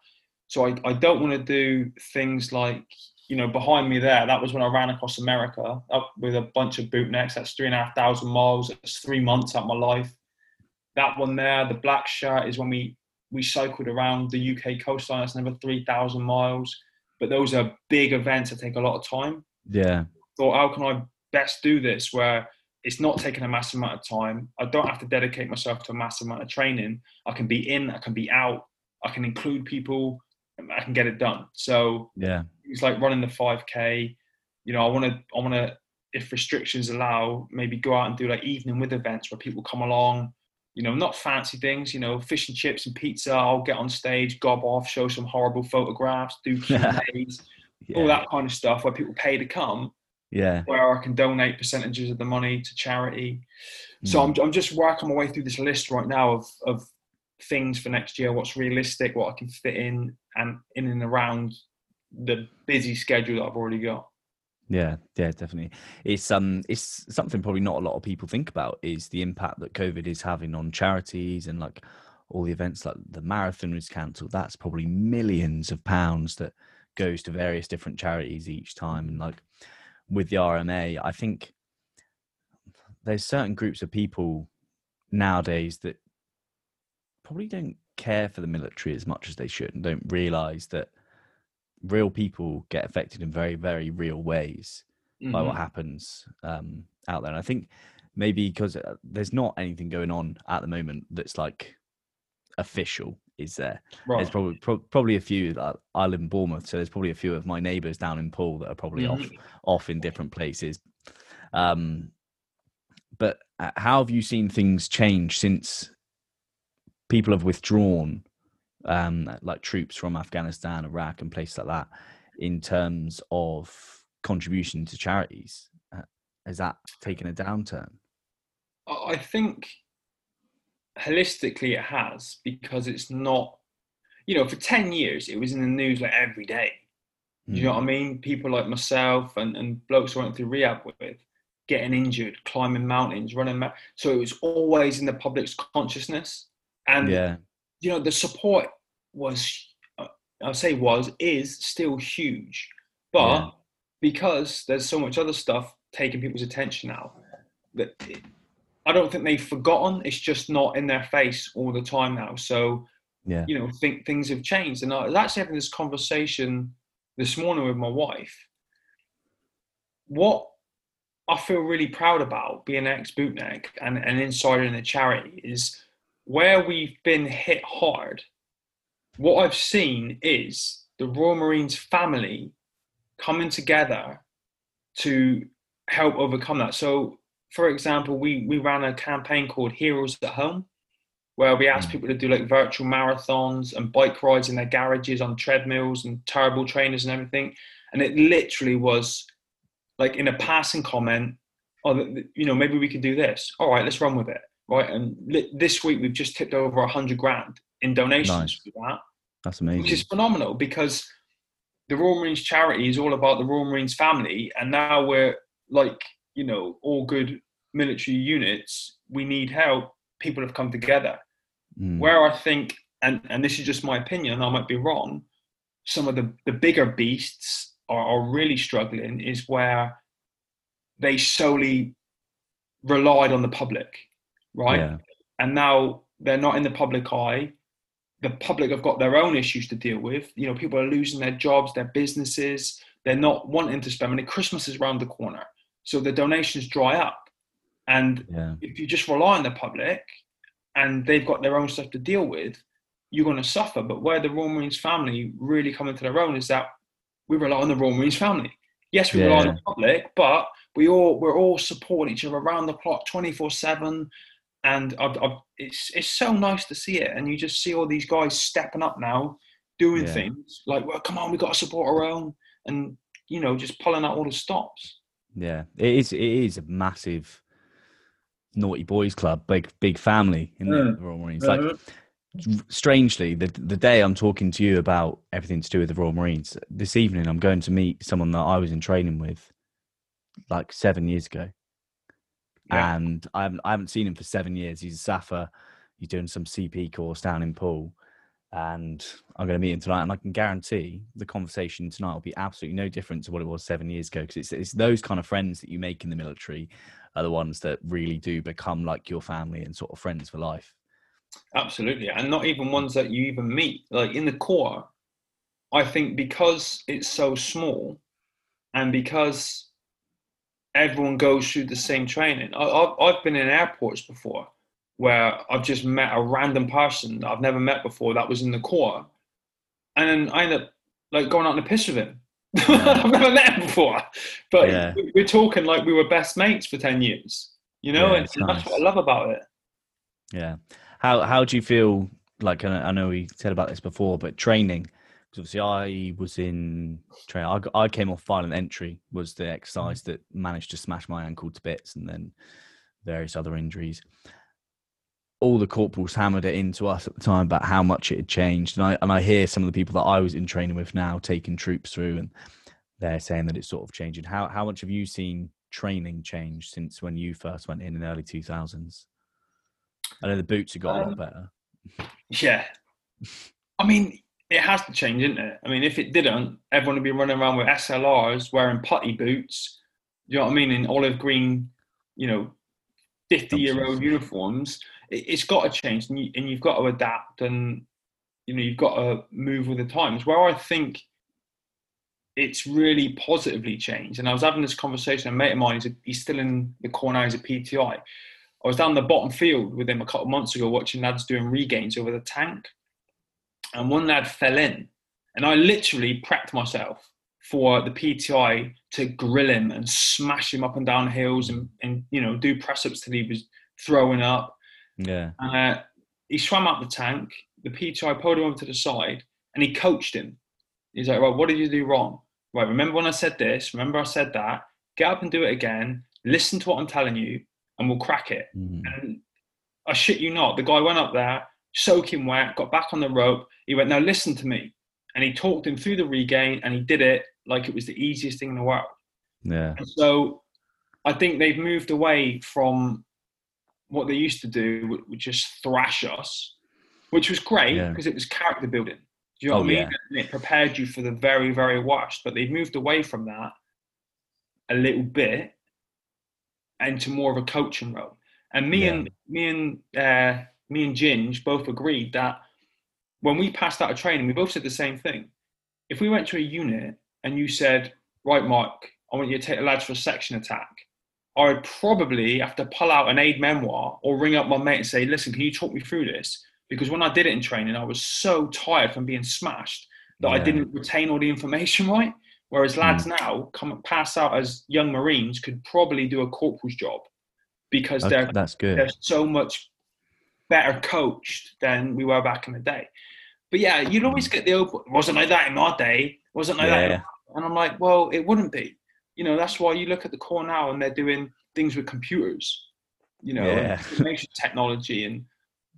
So I, I don't want to do things like, you know, behind me there, that was when I ran across America up with a bunch of bootnecks. That's three and a half thousand miles. That's three months out of my life. That one there, the black shirt, is when we we cycled around the UK coastline. That's another three thousand miles. But those are big events that take a lot of time Yeah. thought, how can I best do this where it's not taking a massive amount of time? I don't have to dedicate myself to a massive amount of training. I can be in, I can be out, I can include people, I can get it done. So Yeah. it's like running the 5K. You know, I want to, I want to, if restrictions allow, maybe go out and do like evening with events where people come along. You know, not fancy things. You know, fish and chips and pizza. I'll get on stage, gob off, show some horrible photographs, do Q and A's, Yeah. all that kind of stuff where people pay to come Yeah. where I can donate percentages of the money to charity. So Mm. I'm, I'm just working my way through this list right now of, of things for next year, what's realistic, what I can fit in and in and around the busy schedule that I've already got. Yeah, yeah, definitely. It's um, it's something probably not a lot of people think about is the impact that COVID is having on charities and like all the events like the marathon was cancelled. That's probably millions of pounds that goes to various different charities each time. And like with the RMA, I think there's certain groups of people nowadays that probably don't care for the military as much as they should and don't realize that real people get affected in very very real ways mm-hmm. by what happens um, out there and i think maybe because uh, there's not anything going on at the moment that's like official is there right. there's probably pro- probably a few like, i live in bournemouth so there's probably a few of my neighbors down in poole that are probably mm-hmm. off off in different places um but uh, how have you seen things change since people have withdrawn um, like troops from Afghanistan, Iraq, and places like that, in terms of contribution to charities? Uh, has that taken a downturn? I think holistically it has because it's not, you know, for 10 years it was in the news like every day. Mm. You know what I hmm. mean? People like myself and, and blokes I went through rehab with getting injured, climbing mountains, running. Ma- so it was always in the public's consciousness. And, yeah. you know, the support was, uh, I'll say was, is still huge. But yeah. because there's so much other stuff taking people's attention now, that I don't think they've forgotten. It's just not in their face all the time now. So, yeah. you know, think things have changed. And I was actually having this conversation this morning with my wife. What I feel really proud about being an ex bootneck and an insider in the charity is where we've been hit hard what I've seen is the Royal Marines family coming together to help overcome that. So, for example, we, we ran a campaign called Heroes at Home, where we asked hmm. people to do like virtual marathons and bike rides in their garages on treadmills and terrible trainers and everything. And it literally was like in a passing comment, oh, you know, maybe we could do this. All right, let's run with it. Right. And this week we've just tipped over a hundred grand in donations nice. for that. That's amazing. Which is phenomenal because the Royal Marines charity is all about the Royal Marines family, and now we're like, you know, all good military units. We need help. People have come together. Mm. Where I think, and and this is just my opinion, I might be wrong. Some of the the bigger beasts are, are really struggling. Is where they solely relied on the public, right? Yeah. And now they're not in the public eye the public have got their own issues to deal with. You know, people are losing their jobs, their businesses. They're not wanting to spend money. Christmas is around the corner, so the donations dry up. And yeah. if you just rely on the public, and they've got their own stuff to deal with, you're going to suffer. But where the Royal Marines family really come into their own is that we rely on the Royal Marines family. Yes, we yeah. rely on the public, but we all we're all supporting each other around the clock, twenty four seven and I've, I've, it's it's so nice to see it. And you just see all these guys stepping up now, doing yeah. things like, well, come on, we've got to support our own, and you know, just pulling out all the stops. Yeah, it is. It is a massive naughty boys club, big big family in the Royal Marines. Like, mm-hmm. strangely, the the day I'm talking to you about everything to do with the Royal Marines, this evening I'm going to meet someone that I was in training with, like seven years ago yeah. and I haven't I haven't seen him for seven years. He's a SAFA. He's doing some CP course down in Poole, and I'm going to meet him tonight. And I can guarantee the conversation tonight will be absolutely no different to what it was seven years ago because it's it's those kind of friends that you make in the military are the ones that really do become like your family and sort of friends for life. Absolutely, and not even mm. ones that you even meet. Like in the Corps, I think because it's so small, and because everyone goes through the same training. I, have I've been in airports before where I've just met a random person that I've never met before that was in the Corps, and then I end up like going out on a piss with him. Yeah. [laughs] I've never met him before, but yeah. we're talking like we were best mates for ten years. You know, yeah, and nice. that's what I love about it. Yeah. How how do you feel? Like I know we said about this before, but training obviously I was in training. I, I came off violent entry was the exercise mm-hmm. that managed to smash my ankle to bits, and then various other injuries. all the corporals hammered it into us at the time about how much it had changed. And I and I hear some of the people that I was in training with now taking troops through, and they're saying that it's sort of changing. How how much have you seen training change since when you first went in in the early two thousands? I know the boots have got um, a lot um, better. Yeah, I mean it has to change, isn't it? I mean, if it didn't, everyone would be running around with SLRs wearing putty boots. You know what I mean? In olive green, you know, fifty-year-old uniforms it's got to change and, you, and you've got to adapt and you know you've got to move with the times where i think it's really positively changed and i was having this conversation a mate of mine he's, a, he's still in the corner as a pti i was down the bottom field with him a couple of months ago watching lads doing regains over the tank and one lad fell in and i literally prepped myself for the PTI to grill him and smash him up and down hills and, and you know do press ups till he was throwing up yeah. Uh, he swam up the tank. The PTI pulled him over to the side and he coached him. He's like, right, what did you do wrong? Right, remember when I said this? Remember I said that? Get up and do it again. Listen to what I'm telling you and we'll crack it. Mm. And I shit you not, the guy went up there, soaking wet, got back on the rope. He went, now listen to me. And he talked him through the regain and he did it like it was the easiest thing in the world. Yeah. And so I think they've moved away from what they used to do which would just thrash us, which was great because yeah. it was character building. Do you know oh, what I mean? Yeah. it prepared you for the very, very worst. But they've moved away from that a little bit into more of a coaching role. And me yeah. and me and uh, me and Ginge both agreed that when we passed out of training, we both said the same thing. If we went to a unit and you said, "Right, Mark, I want you to take the lads for a section attack," I would probably have to pull out an aid memoir or ring up my mate and say, listen, can you talk me through this? Because when I did it in training, I was so tired from being smashed that yeah. I didn't retain all the information [laughs] right. Whereas lads mm. now come pass out as young Marines could probably do a corporal's job because okay, they're that's good. They're so much better coached than we were back in the day. But yeah, you'd always mm. get the open. Wasn't like that in my day. Wasn't like yeah. that. And I'm like, well, it wouldn't be you know that's why you look at the Corps now and they're doing things with computers you know yeah. information technology and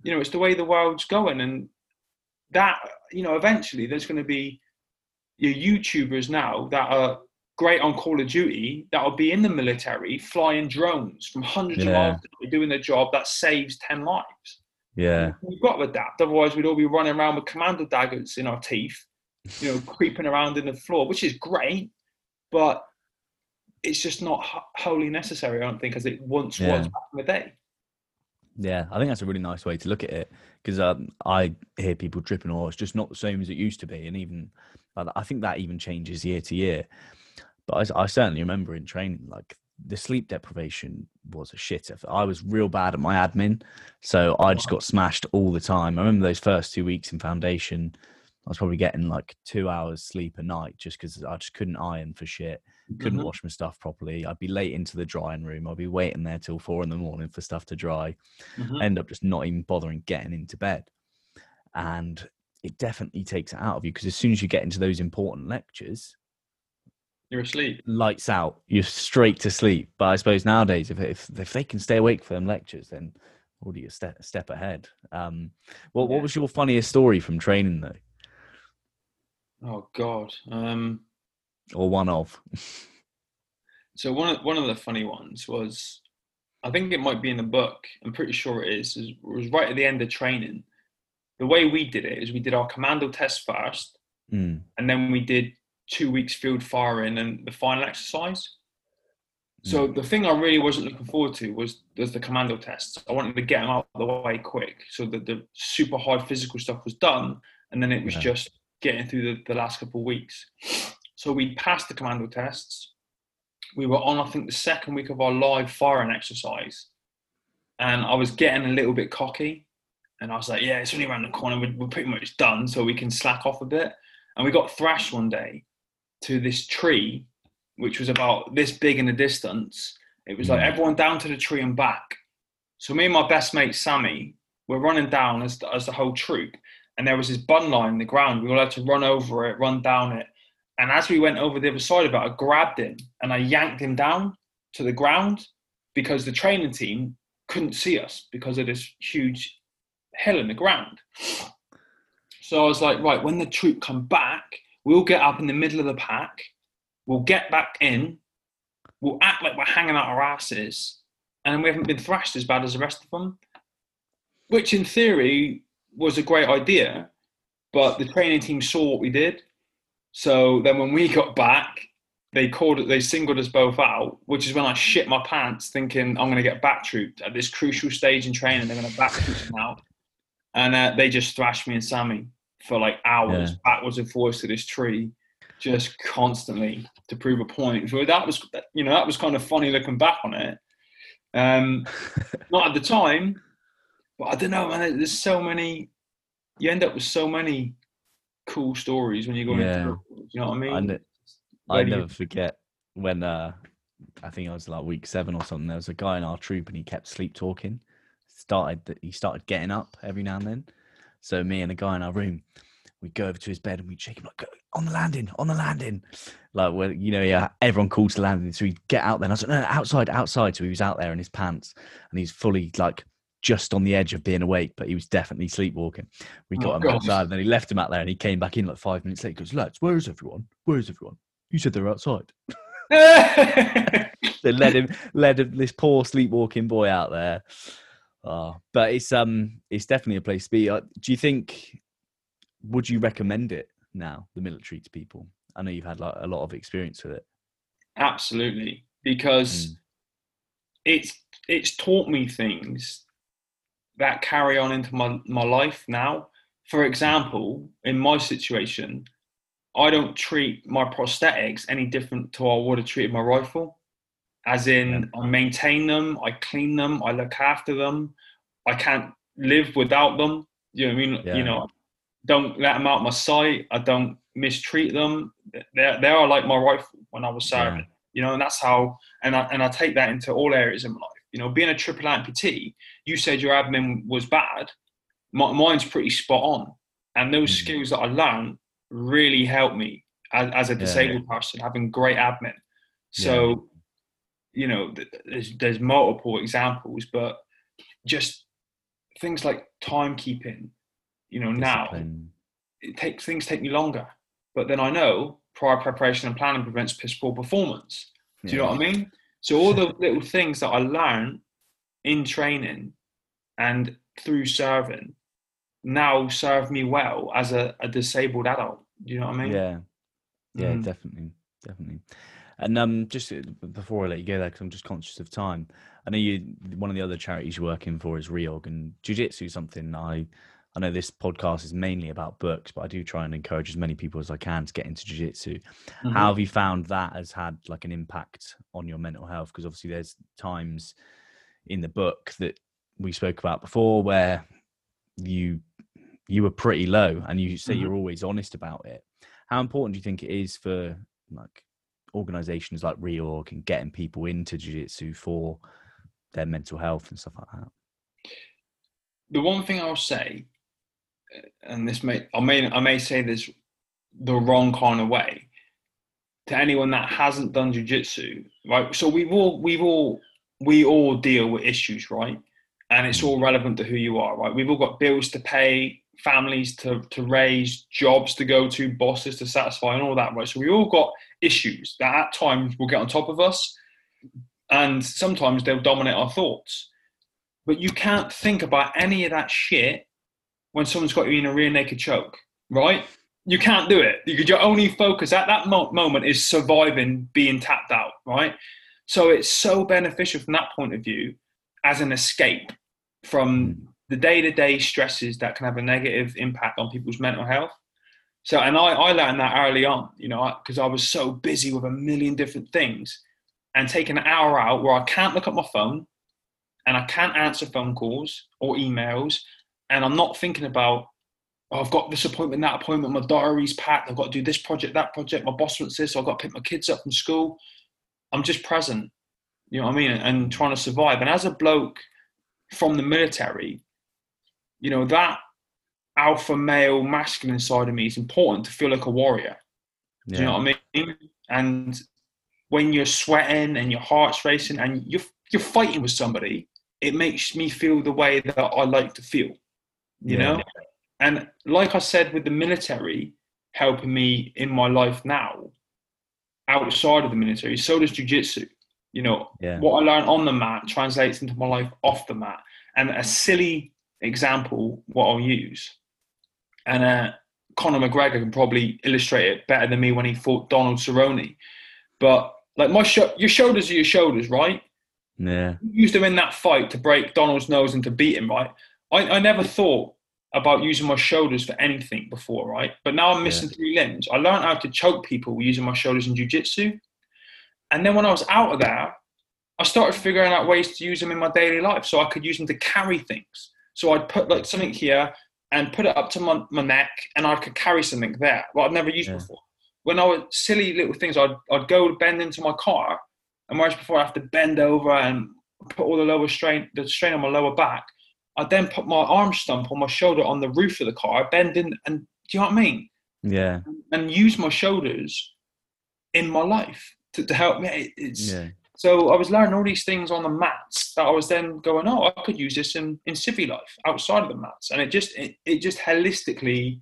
you know it's the way the world's going and that you know eventually there's going to be your youtubers now that are great on call of duty that will be in the military flying drones from hundreds yeah. of miles doing a job that saves 10 lives yeah we've got to adapt otherwise we'd all be running around with commando daggers in our teeth you know [laughs] creeping around in the floor which is great but it's just not wholly necessary, I don't think, as it once yeah. was back in the day. Yeah, I think that's a really nice way to look at it because um, I hear people tripping, or it's just not the same as it used to be, and even I think that even changes year to year. But I, I certainly remember in training, like the sleep deprivation was a shit. I was real bad at my admin, so I just got smashed all the time. I remember those first two weeks in foundation. I was probably getting like two hours sleep a night just because I just couldn't iron for shit couldn't mm-hmm. wash my stuff properly. I'd be late into the drying room. I'd be waiting there till four in the morning for stuff to dry. Mm-hmm. End up just not even bothering getting into bed. And it definitely takes it out of you because as soon as you get into those important lectures, you're asleep. Lights out. You're straight to sleep. But I suppose nowadays, if if, if they can stay awake for them lectures, then already a step, step ahead. Um, what yeah. what was your funniest story from training though? Oh God. Um, or one of? so one of one of the funny ones was, I think it might be in the book. I'm pretty sure it is. It was right at the end of training. The way we did it is we did our commando test first, mm. and then we did two weeks field firing and the final exercise. So mm. the thing I really wasn't looking forward to was was the commando tests. I wanted to get them out of the way quick, so that the super hard physical stuff was done, and then it was yeah. just getting through the, the last couple of weeks. So we passed the commando tests. We were on, I think, the second week of our live firing exercise. And I was getting a little bit cocky. And I was like, yeah, it's only around the corner. We're, we're pretty much done, so we can slack off a bit. And we got thrashed one day to this tree, which was about this big in the distance. It was like mm. everyone down to the tree and back. So me and my best mate Sammy were running down as the, as the whole troop, and there was this bun line in the ground. We all had to run over it, run down it, and as we went over the other side of it, I grabbed him and I yanked him down to the ground because the training team couldn't see us because of this huge hill in the ground. So I was like, right, when the troop come back, we'll get up in the middle of the pack, we'll get back in, we'll act like we're hanging out our asses, and we haven't been thrashed as bad as the rest of them. Which, in theory, was a great idea, but the training team saw what we did. So then, when we got back, they called it, they singled us both out, which is when I shit my pants, thinking I'm going to get back trooped at this crucial stage in training. They're going to back troop now, and uh, they just thrashed me and Sammy for like hours, Yeah. backwards and forwards to this tree, just constantly to prove a point. So that was, you know, that was kind of funny looking back on it. Um, [laughs] not at the time, but I don't know, man. There's so many. You end up with so many cool stories when you go Yeah. into. You know what I mean? I, ne- I never forget when uh, I think I was like week seven or something. There was a guy in our troop and he kept sleep talking. Started that he started getting up every now and then. So me and a guy in our room, we'd go over to his bed and we'd shake him like on the landing, on the landing. Like well, you know, yeah, everyone calls to landing. So he'd get out there. And I was like, no, no, outside, outside. So he was out there in his pants and he's fully like just on the edge of being awake, but he was definitely sleepwalking. We Oh, got him God. outside and then he left him out there and he came back in like five minutes later. He goes, lads, where is everyone? Where is everyone? You said they were outside. [laughs] [laughs] They led him, led him, this poor sleepwalking boy out there. Oh, but it's um, it's definitely a place to be. Uh, Do you think? Would you recommend it now, the military to people? I know you've had like a lot of experience with it. Absolutely, because Mm. it's it's taught me things that carry on into my my life now. For example, in my situation, I don't treat my prosthetics any different to I would have treated my rifle. As in, I maintain them, I clean them, I look after them. I can't live without them. You know what I mean? Yeah. You know, don't let them out my sight. I don't mistreat them. They they are like my rifle when I was serving. You know, and that's how. And I and I take that into all areas of my life. You know, being a triple amputee, you said your admin was bad. My, mine's pretty spot on, and those Mm. skills that I learned really helped me as, as a Yeah. disabled person having great admin. So, you know, there's there's multiple examples, but just things like timekeeping. You know, now it takes things take me longer, but then I know prior preparation and planning prevents piss poor performance. Do you know what I mean? So all the [laughs] little things that I learned in training and through serving now serve me well as a, a disabled adult. Do you know what I mean? Yeah, yeah, Mm. definitely, definitely. And um, just uh, before I let you go there, because I'm just conscious of time. I know you. One of the other charities you're working for is Reorg and Jiu Jitsu. Something I, I know this podcast is mainly about books, but I do try and encourage as many people as I can to get into Jiu Jitsu. Mhm. How have you found that has had like an impact on your mental health? Because obviously there's times in the book that we spoke about before where you you were pretty low and you say Mhm. you're always honest about it. How important do you think it is for like organizations like Reorg and getting people into jiu-jitsu for their mental health and stuff like that? the one thing I'll say, uh, and this may I may I may say this the wrong kind of way to anyone that hasn't done jujitsu, right? So we've all we've all we all deal with issues, right? And it's all relevant to who you are, right? We've all got bills to pay, families to to raise, jobs to go to, bosses to satisfy, and all that, right? So we all got issues that at times will get on top of us, and sometimes they'll dominate our thoughts but you can't think about any of that shit when someone's got you in a rear naked choke, right? You can't do it. You could, your only focus at that mo- moment is surviving being tapped out, right? So it's so beneficial from that point of view as an escape from hmm. the day to day stresses that can have a negative impact on people's mental health. So, and I, I learned that early on, you know, because I was so busy with a million different things and taking an hour out where I can't look at my phone, and I can't answer phone calls or emails, and I'm not thinking about, oh, I've got this appointment, that appointment, my diary's packed, I've got to do this project, that project, my boss wants this, so I've got to pick my kids up from school. I'm just present, you know what I mean, and trying to survive. And as a bloke from the military, you know, that alpha male masculine side of me is important to feel like a warrior. Do you know what I mean? And when you're sweating and your heart's racing and you're you're fighting with somebody, it makes me feel the way that I like to feel, you Yeah. know? And like I said with the military helping me in my life now, outside of the military, so does jujitsu. You know, Yeah. what I learned on the mat translates into my life off the mat. And a silly example, what I'll use, and uh, Conor McGregor can probably illustrate it better than me when he fought Donald Cerrone. But like my sho- your shoulders are your shoulders, right? Yeah. You used them in that fight to break Donald's nose and to beat him, right? I, I never thought about using my shoulders for anything before, right? But now I'm missing three limbs. I learned how to choke people using my shoulders in jujitsu. And then when I was out of there, I started figuring out ways to use them in my daily life so I could use them to carry things. So I'd put like something here and put it up to my, my neck and I could carry something there, what I'd never used Yeah. before. When I was silly little things, I'd, I'd go bend into my car and whereas before I have to bend over and put all the lower strain, the strain on my lower back, I'd then put my arm stump on my shoulder on the roof of the car, bend in, and do you know what I mean? Yeah. And use my shoulders in my life to, to help me. It- It's Yeah. So I was learning all these things on the mats that I was then going, oh, I could use this in in civvy life outside of the mats, and it just it, it just holistically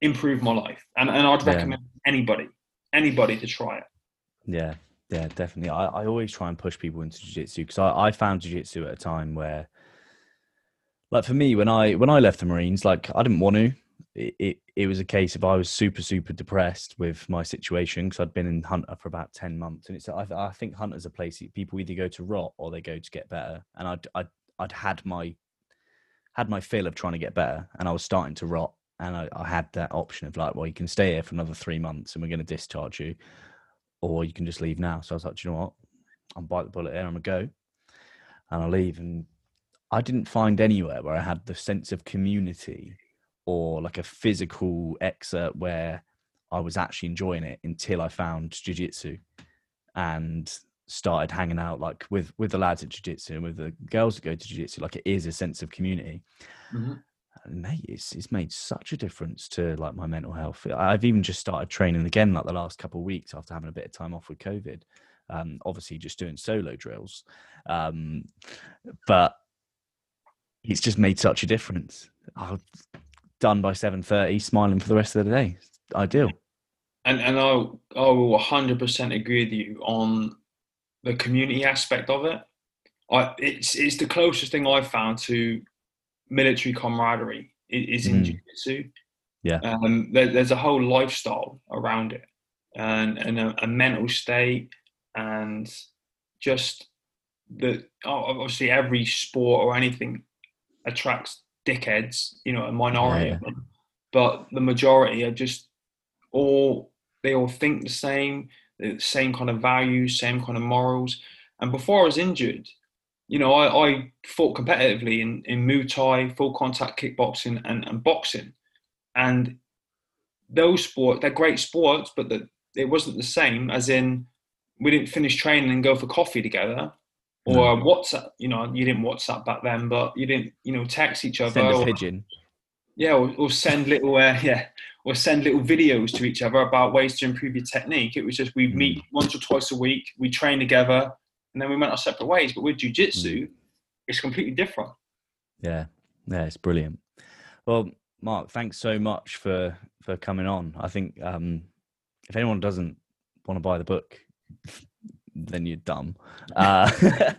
improved my life, and and I'd Yeah. recommend anybody anybody to try it. Yeah, yeah, definitely. I, I always try and push people into jiu-jitsu because I, I found jiu-jitsu at a time where like for me when I when I left the Marines, like I didn't want to. It it, was a case of I was super super depressed with my situation because I'd been in Hunter for about ten months, and it's I, I think Hunter's a place people either go to rot or they go to get better, and I'd I'd, I'd had my had my fill of trying to get better, and I was starting to rot, and I, I had that option of like, well, you can stay here for another three months, and we're going to discharge you, or you can just leave now. So I was like, "Do you know what? I'm bite the bullet here. I'm gonna go, and I'll leave. And I didn't find anywhere where I had the sense of community or like a physical excerpt where I was actually enjoying it until I found jujitsu and started hanging out like with with the lads at jiu-jitsu and with the girls that go to jiu-jitsu like it is a sense of community. And mate it's, it's made such a difference to like my mental health. I've even just started training again like the last couple of weeks after having a bit of time off with covid. Um obviously just doing solo drills. Um but it's just made such a difference. I've done by 7.30 smiling for the rest of the day It's ideal And and I I will 100% agree with you on the community aspect of it. I it's it's the closest thing I've found to military camaraderie is in Mm. jiu-jitsu. Yeah. Um, there, there's a whole lifestyle around it, and and a, a mental state, and just the oh, obviously every sport or anything attracts dickheads, you know, a minority Yeah. of them, but the majority are just all they all think the same, the same kind of values, same kind of morals. And before I was injured, you know, I, I fought competitively in, in Muay Thai, full contact kickboxing, and, and boxing. And those sports, they're great sports, but the, it wasn't the same as in we didn't finish training and go for coffee together. Or WhatsApp, you know, you didn't WhatsApp back then, but you didn't, you know, text each other. send a or- pigeon yeah, or, or send little uh, [laughs] yeah, or send little videos to each other about ways to improve your technique. It was just we'd meet once or twice a week, we train together, and then we went our separate ways. But with jujitsu, it's completely different. Yeah, yeah, it's brilliant. Well, Mark, thanks so much for for coming on. I think um, if anyone doesn't want to buy the book, [laughs] then you're dumb. Uh, [laughs]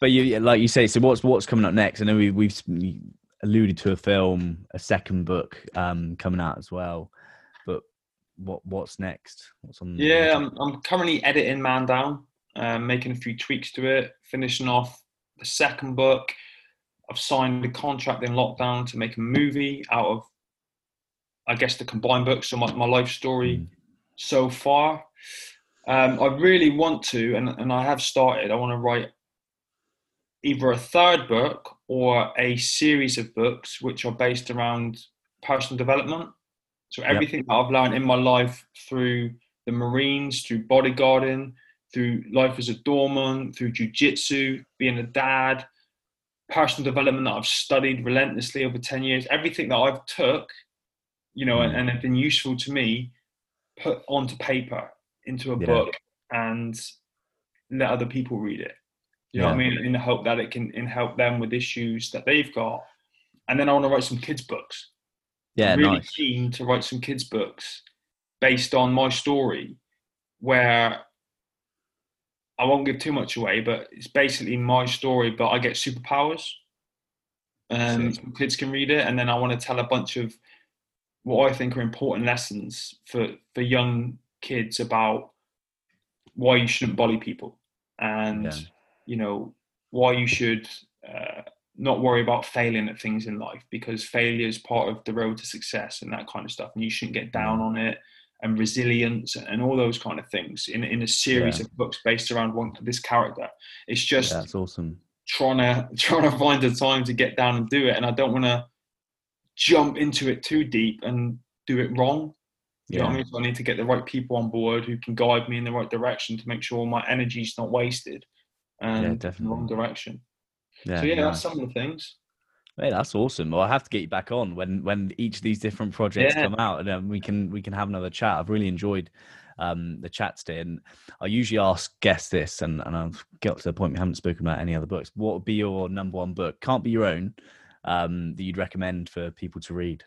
but you, like you say, so what's what's coming up next? I know we, we've alluded to a film, a second book um, coming out as well. But what what's next? What's on? Yeah? I'm, I'm currently editing Man Down, um, making a few tweaks to it, finishing off the second book. I've signed a contract in lockdown to make a movie out of, I guess, the combined books. So my, my life story Mm. so far. Um, I really want to, and, and I have started, I want to write either a third book or a series of books which are based around personal development. So Yep. everything that I've learned in my life through the Marines, through bodyguarding, through life as a doorman, through jujitsu, being a dad, personal development that I've studied relentlessly over 10 years, everything that I've took, you know, and, Mm. and have been useful to me, put onto paper into a Yeah. book and let other people read it. You know what I mean? In the hope that it can in help them with issues that they've got. And then I want to write some kids' books. Yeah, I'm really nice. keen to write some kids' books based on my story, where I won't give too much away, but it's basically my story, but I get superpowers. Um, Sick. so kids can read it, and then I want to tell a bunch of what I think are important lessons for for young kids about why you shouldn't bully people, and Yeah. you know why you should uh, not worry about failing at things in life because failure is part of the road to success and that kind of stuff, and you shouldn't get down on it. And resilience and all those kind of things in in a series Yeah. of books based around one this character. It's just Yeah, that's awesome. trying [laughs] to trying to find the time to get down and do it and i don't want to jump into it too deep and do it wrong you know what i mean so i need to get the right people on board who can guide me in the right direction to make sure my energy's not wasted and in the definitely. wrong direction Yeah, so yeah nice. that's some of the things Hey, that's awesome. Well, I have to get you back on when when each of these different projects Yeah. come out, and um, we can we can have another chat. I've really enjoyed um, the chats today, and I usually ask guests this, and and I've got to the point we haven't spoken about any other books. What would be your number one book? Can't be your own um, that you'd recommend for people to read.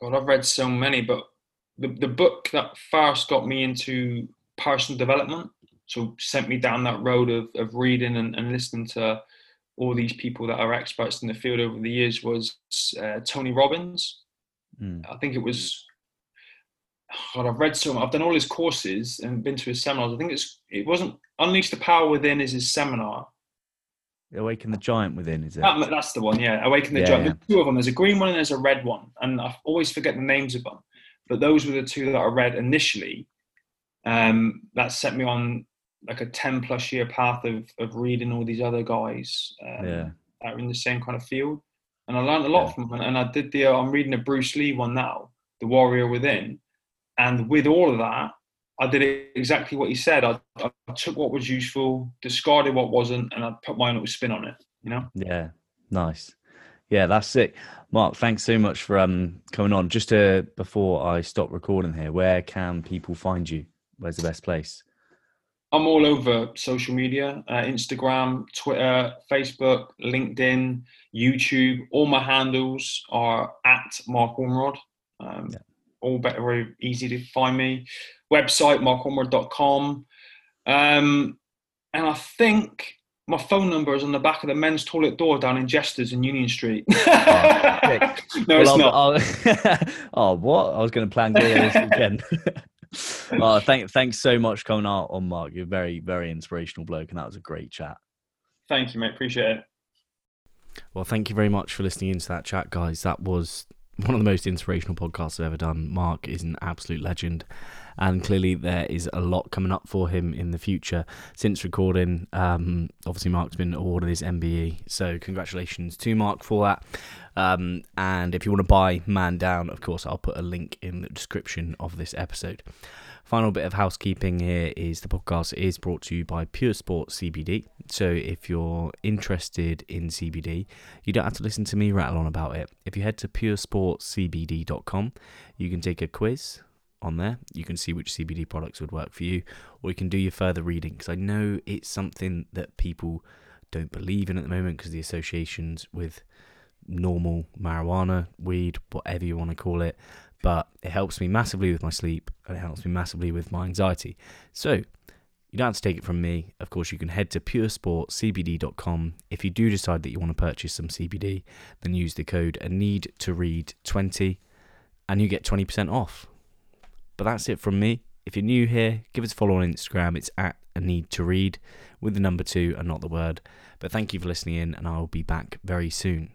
God i've read so many but the, the book that first got me into personal development so sent me down that road of, of reading and, and listening to all these people that are experts in the field over the years was uh, Tony Robbins. Mm. I think it was. God, I've read so. I've done all his courses and been to his seminars. I think it's. It wasn't Unleash the Power Within is his seminar. Awaken the Giant Within, is it? That, that's the one. Yeah, Awaken the Yeah, Giant. yeah. There's two of them. There's a green one and there's a red one, and I always forget the names of them. But those were the two that I read initially. Um, that set me on like a ten plus year path of of reading all these other guys. Um, Yeah. that are in the same kind of field. And I learned a lot Yeah. from them. And I did the, uh, I'm reading a Bruce Lee one now, The Warrior Within. And with all of that, I did exactly what he said. I, I took what was useful, discarded what wasn't, and I put my own little spin on it, you know? Yeah, nice. Yeah, that's it. Mark, thanks so much for um coming on. Just to before I stop recording here, where can people find you? Where's the best place? I'm all over social media uh, Instagram, Twitter, Facebook, LinkedIn, YouTube. All my handles are at Mark Ormrod. Um, Yeah. All better, very easy to find me. Website, markormrod.com. Um, and I think my phone number is on the back of the men's toilet door down in Jesters in Union Street. [laughs] sick. [laughs] no, it's Well, not. I'll- I'll- [laughs] oh, what? I was going to plan go this weekend. well, thank, thanks so much for coming out on Mark. You're a very, very inspirational bloke, and that was a great chat. Thank you, mate. Appreciate it. Well, thank you very much for listening into that chat, guys. That was one of the most inspirational podcasts I've ever done. Mark is an absolute legend, and clearly there is a lot coming up for him in the future. Since recording, um, obviously Mark's been awarded his MBE, so congratulations to Mark for that. Um, and if you want to buy Man Down, of course, I'll put a link in the description of this episode. Final bit of housekeeping here is the podcast is brought to you by Pure Sport CBD. So if you're interested in CBD, you don't have to listen to me rattle on about it. If you head to puresportcbd.com, you can take a quiz on there. You can see which CBD products would work for you, or you can do your further reading because I know it's something that people don't believe in at the moment because the associations with normal marijuana, weed, whatever you want to call it. But it helps me massively with my sleep and it helps me massively with my anxiety. So you don't have to take it from me. Of course, you can head to puresportcbd.com. If you do decide that you want to purchase some CBD, then use the code a need to read 20 and you get 20% off. But that's it from me. If you're new here, give us a follow on Instagram. It's at a need to read with the number two and not the word. But thank you for listening in, and I will be back very soon.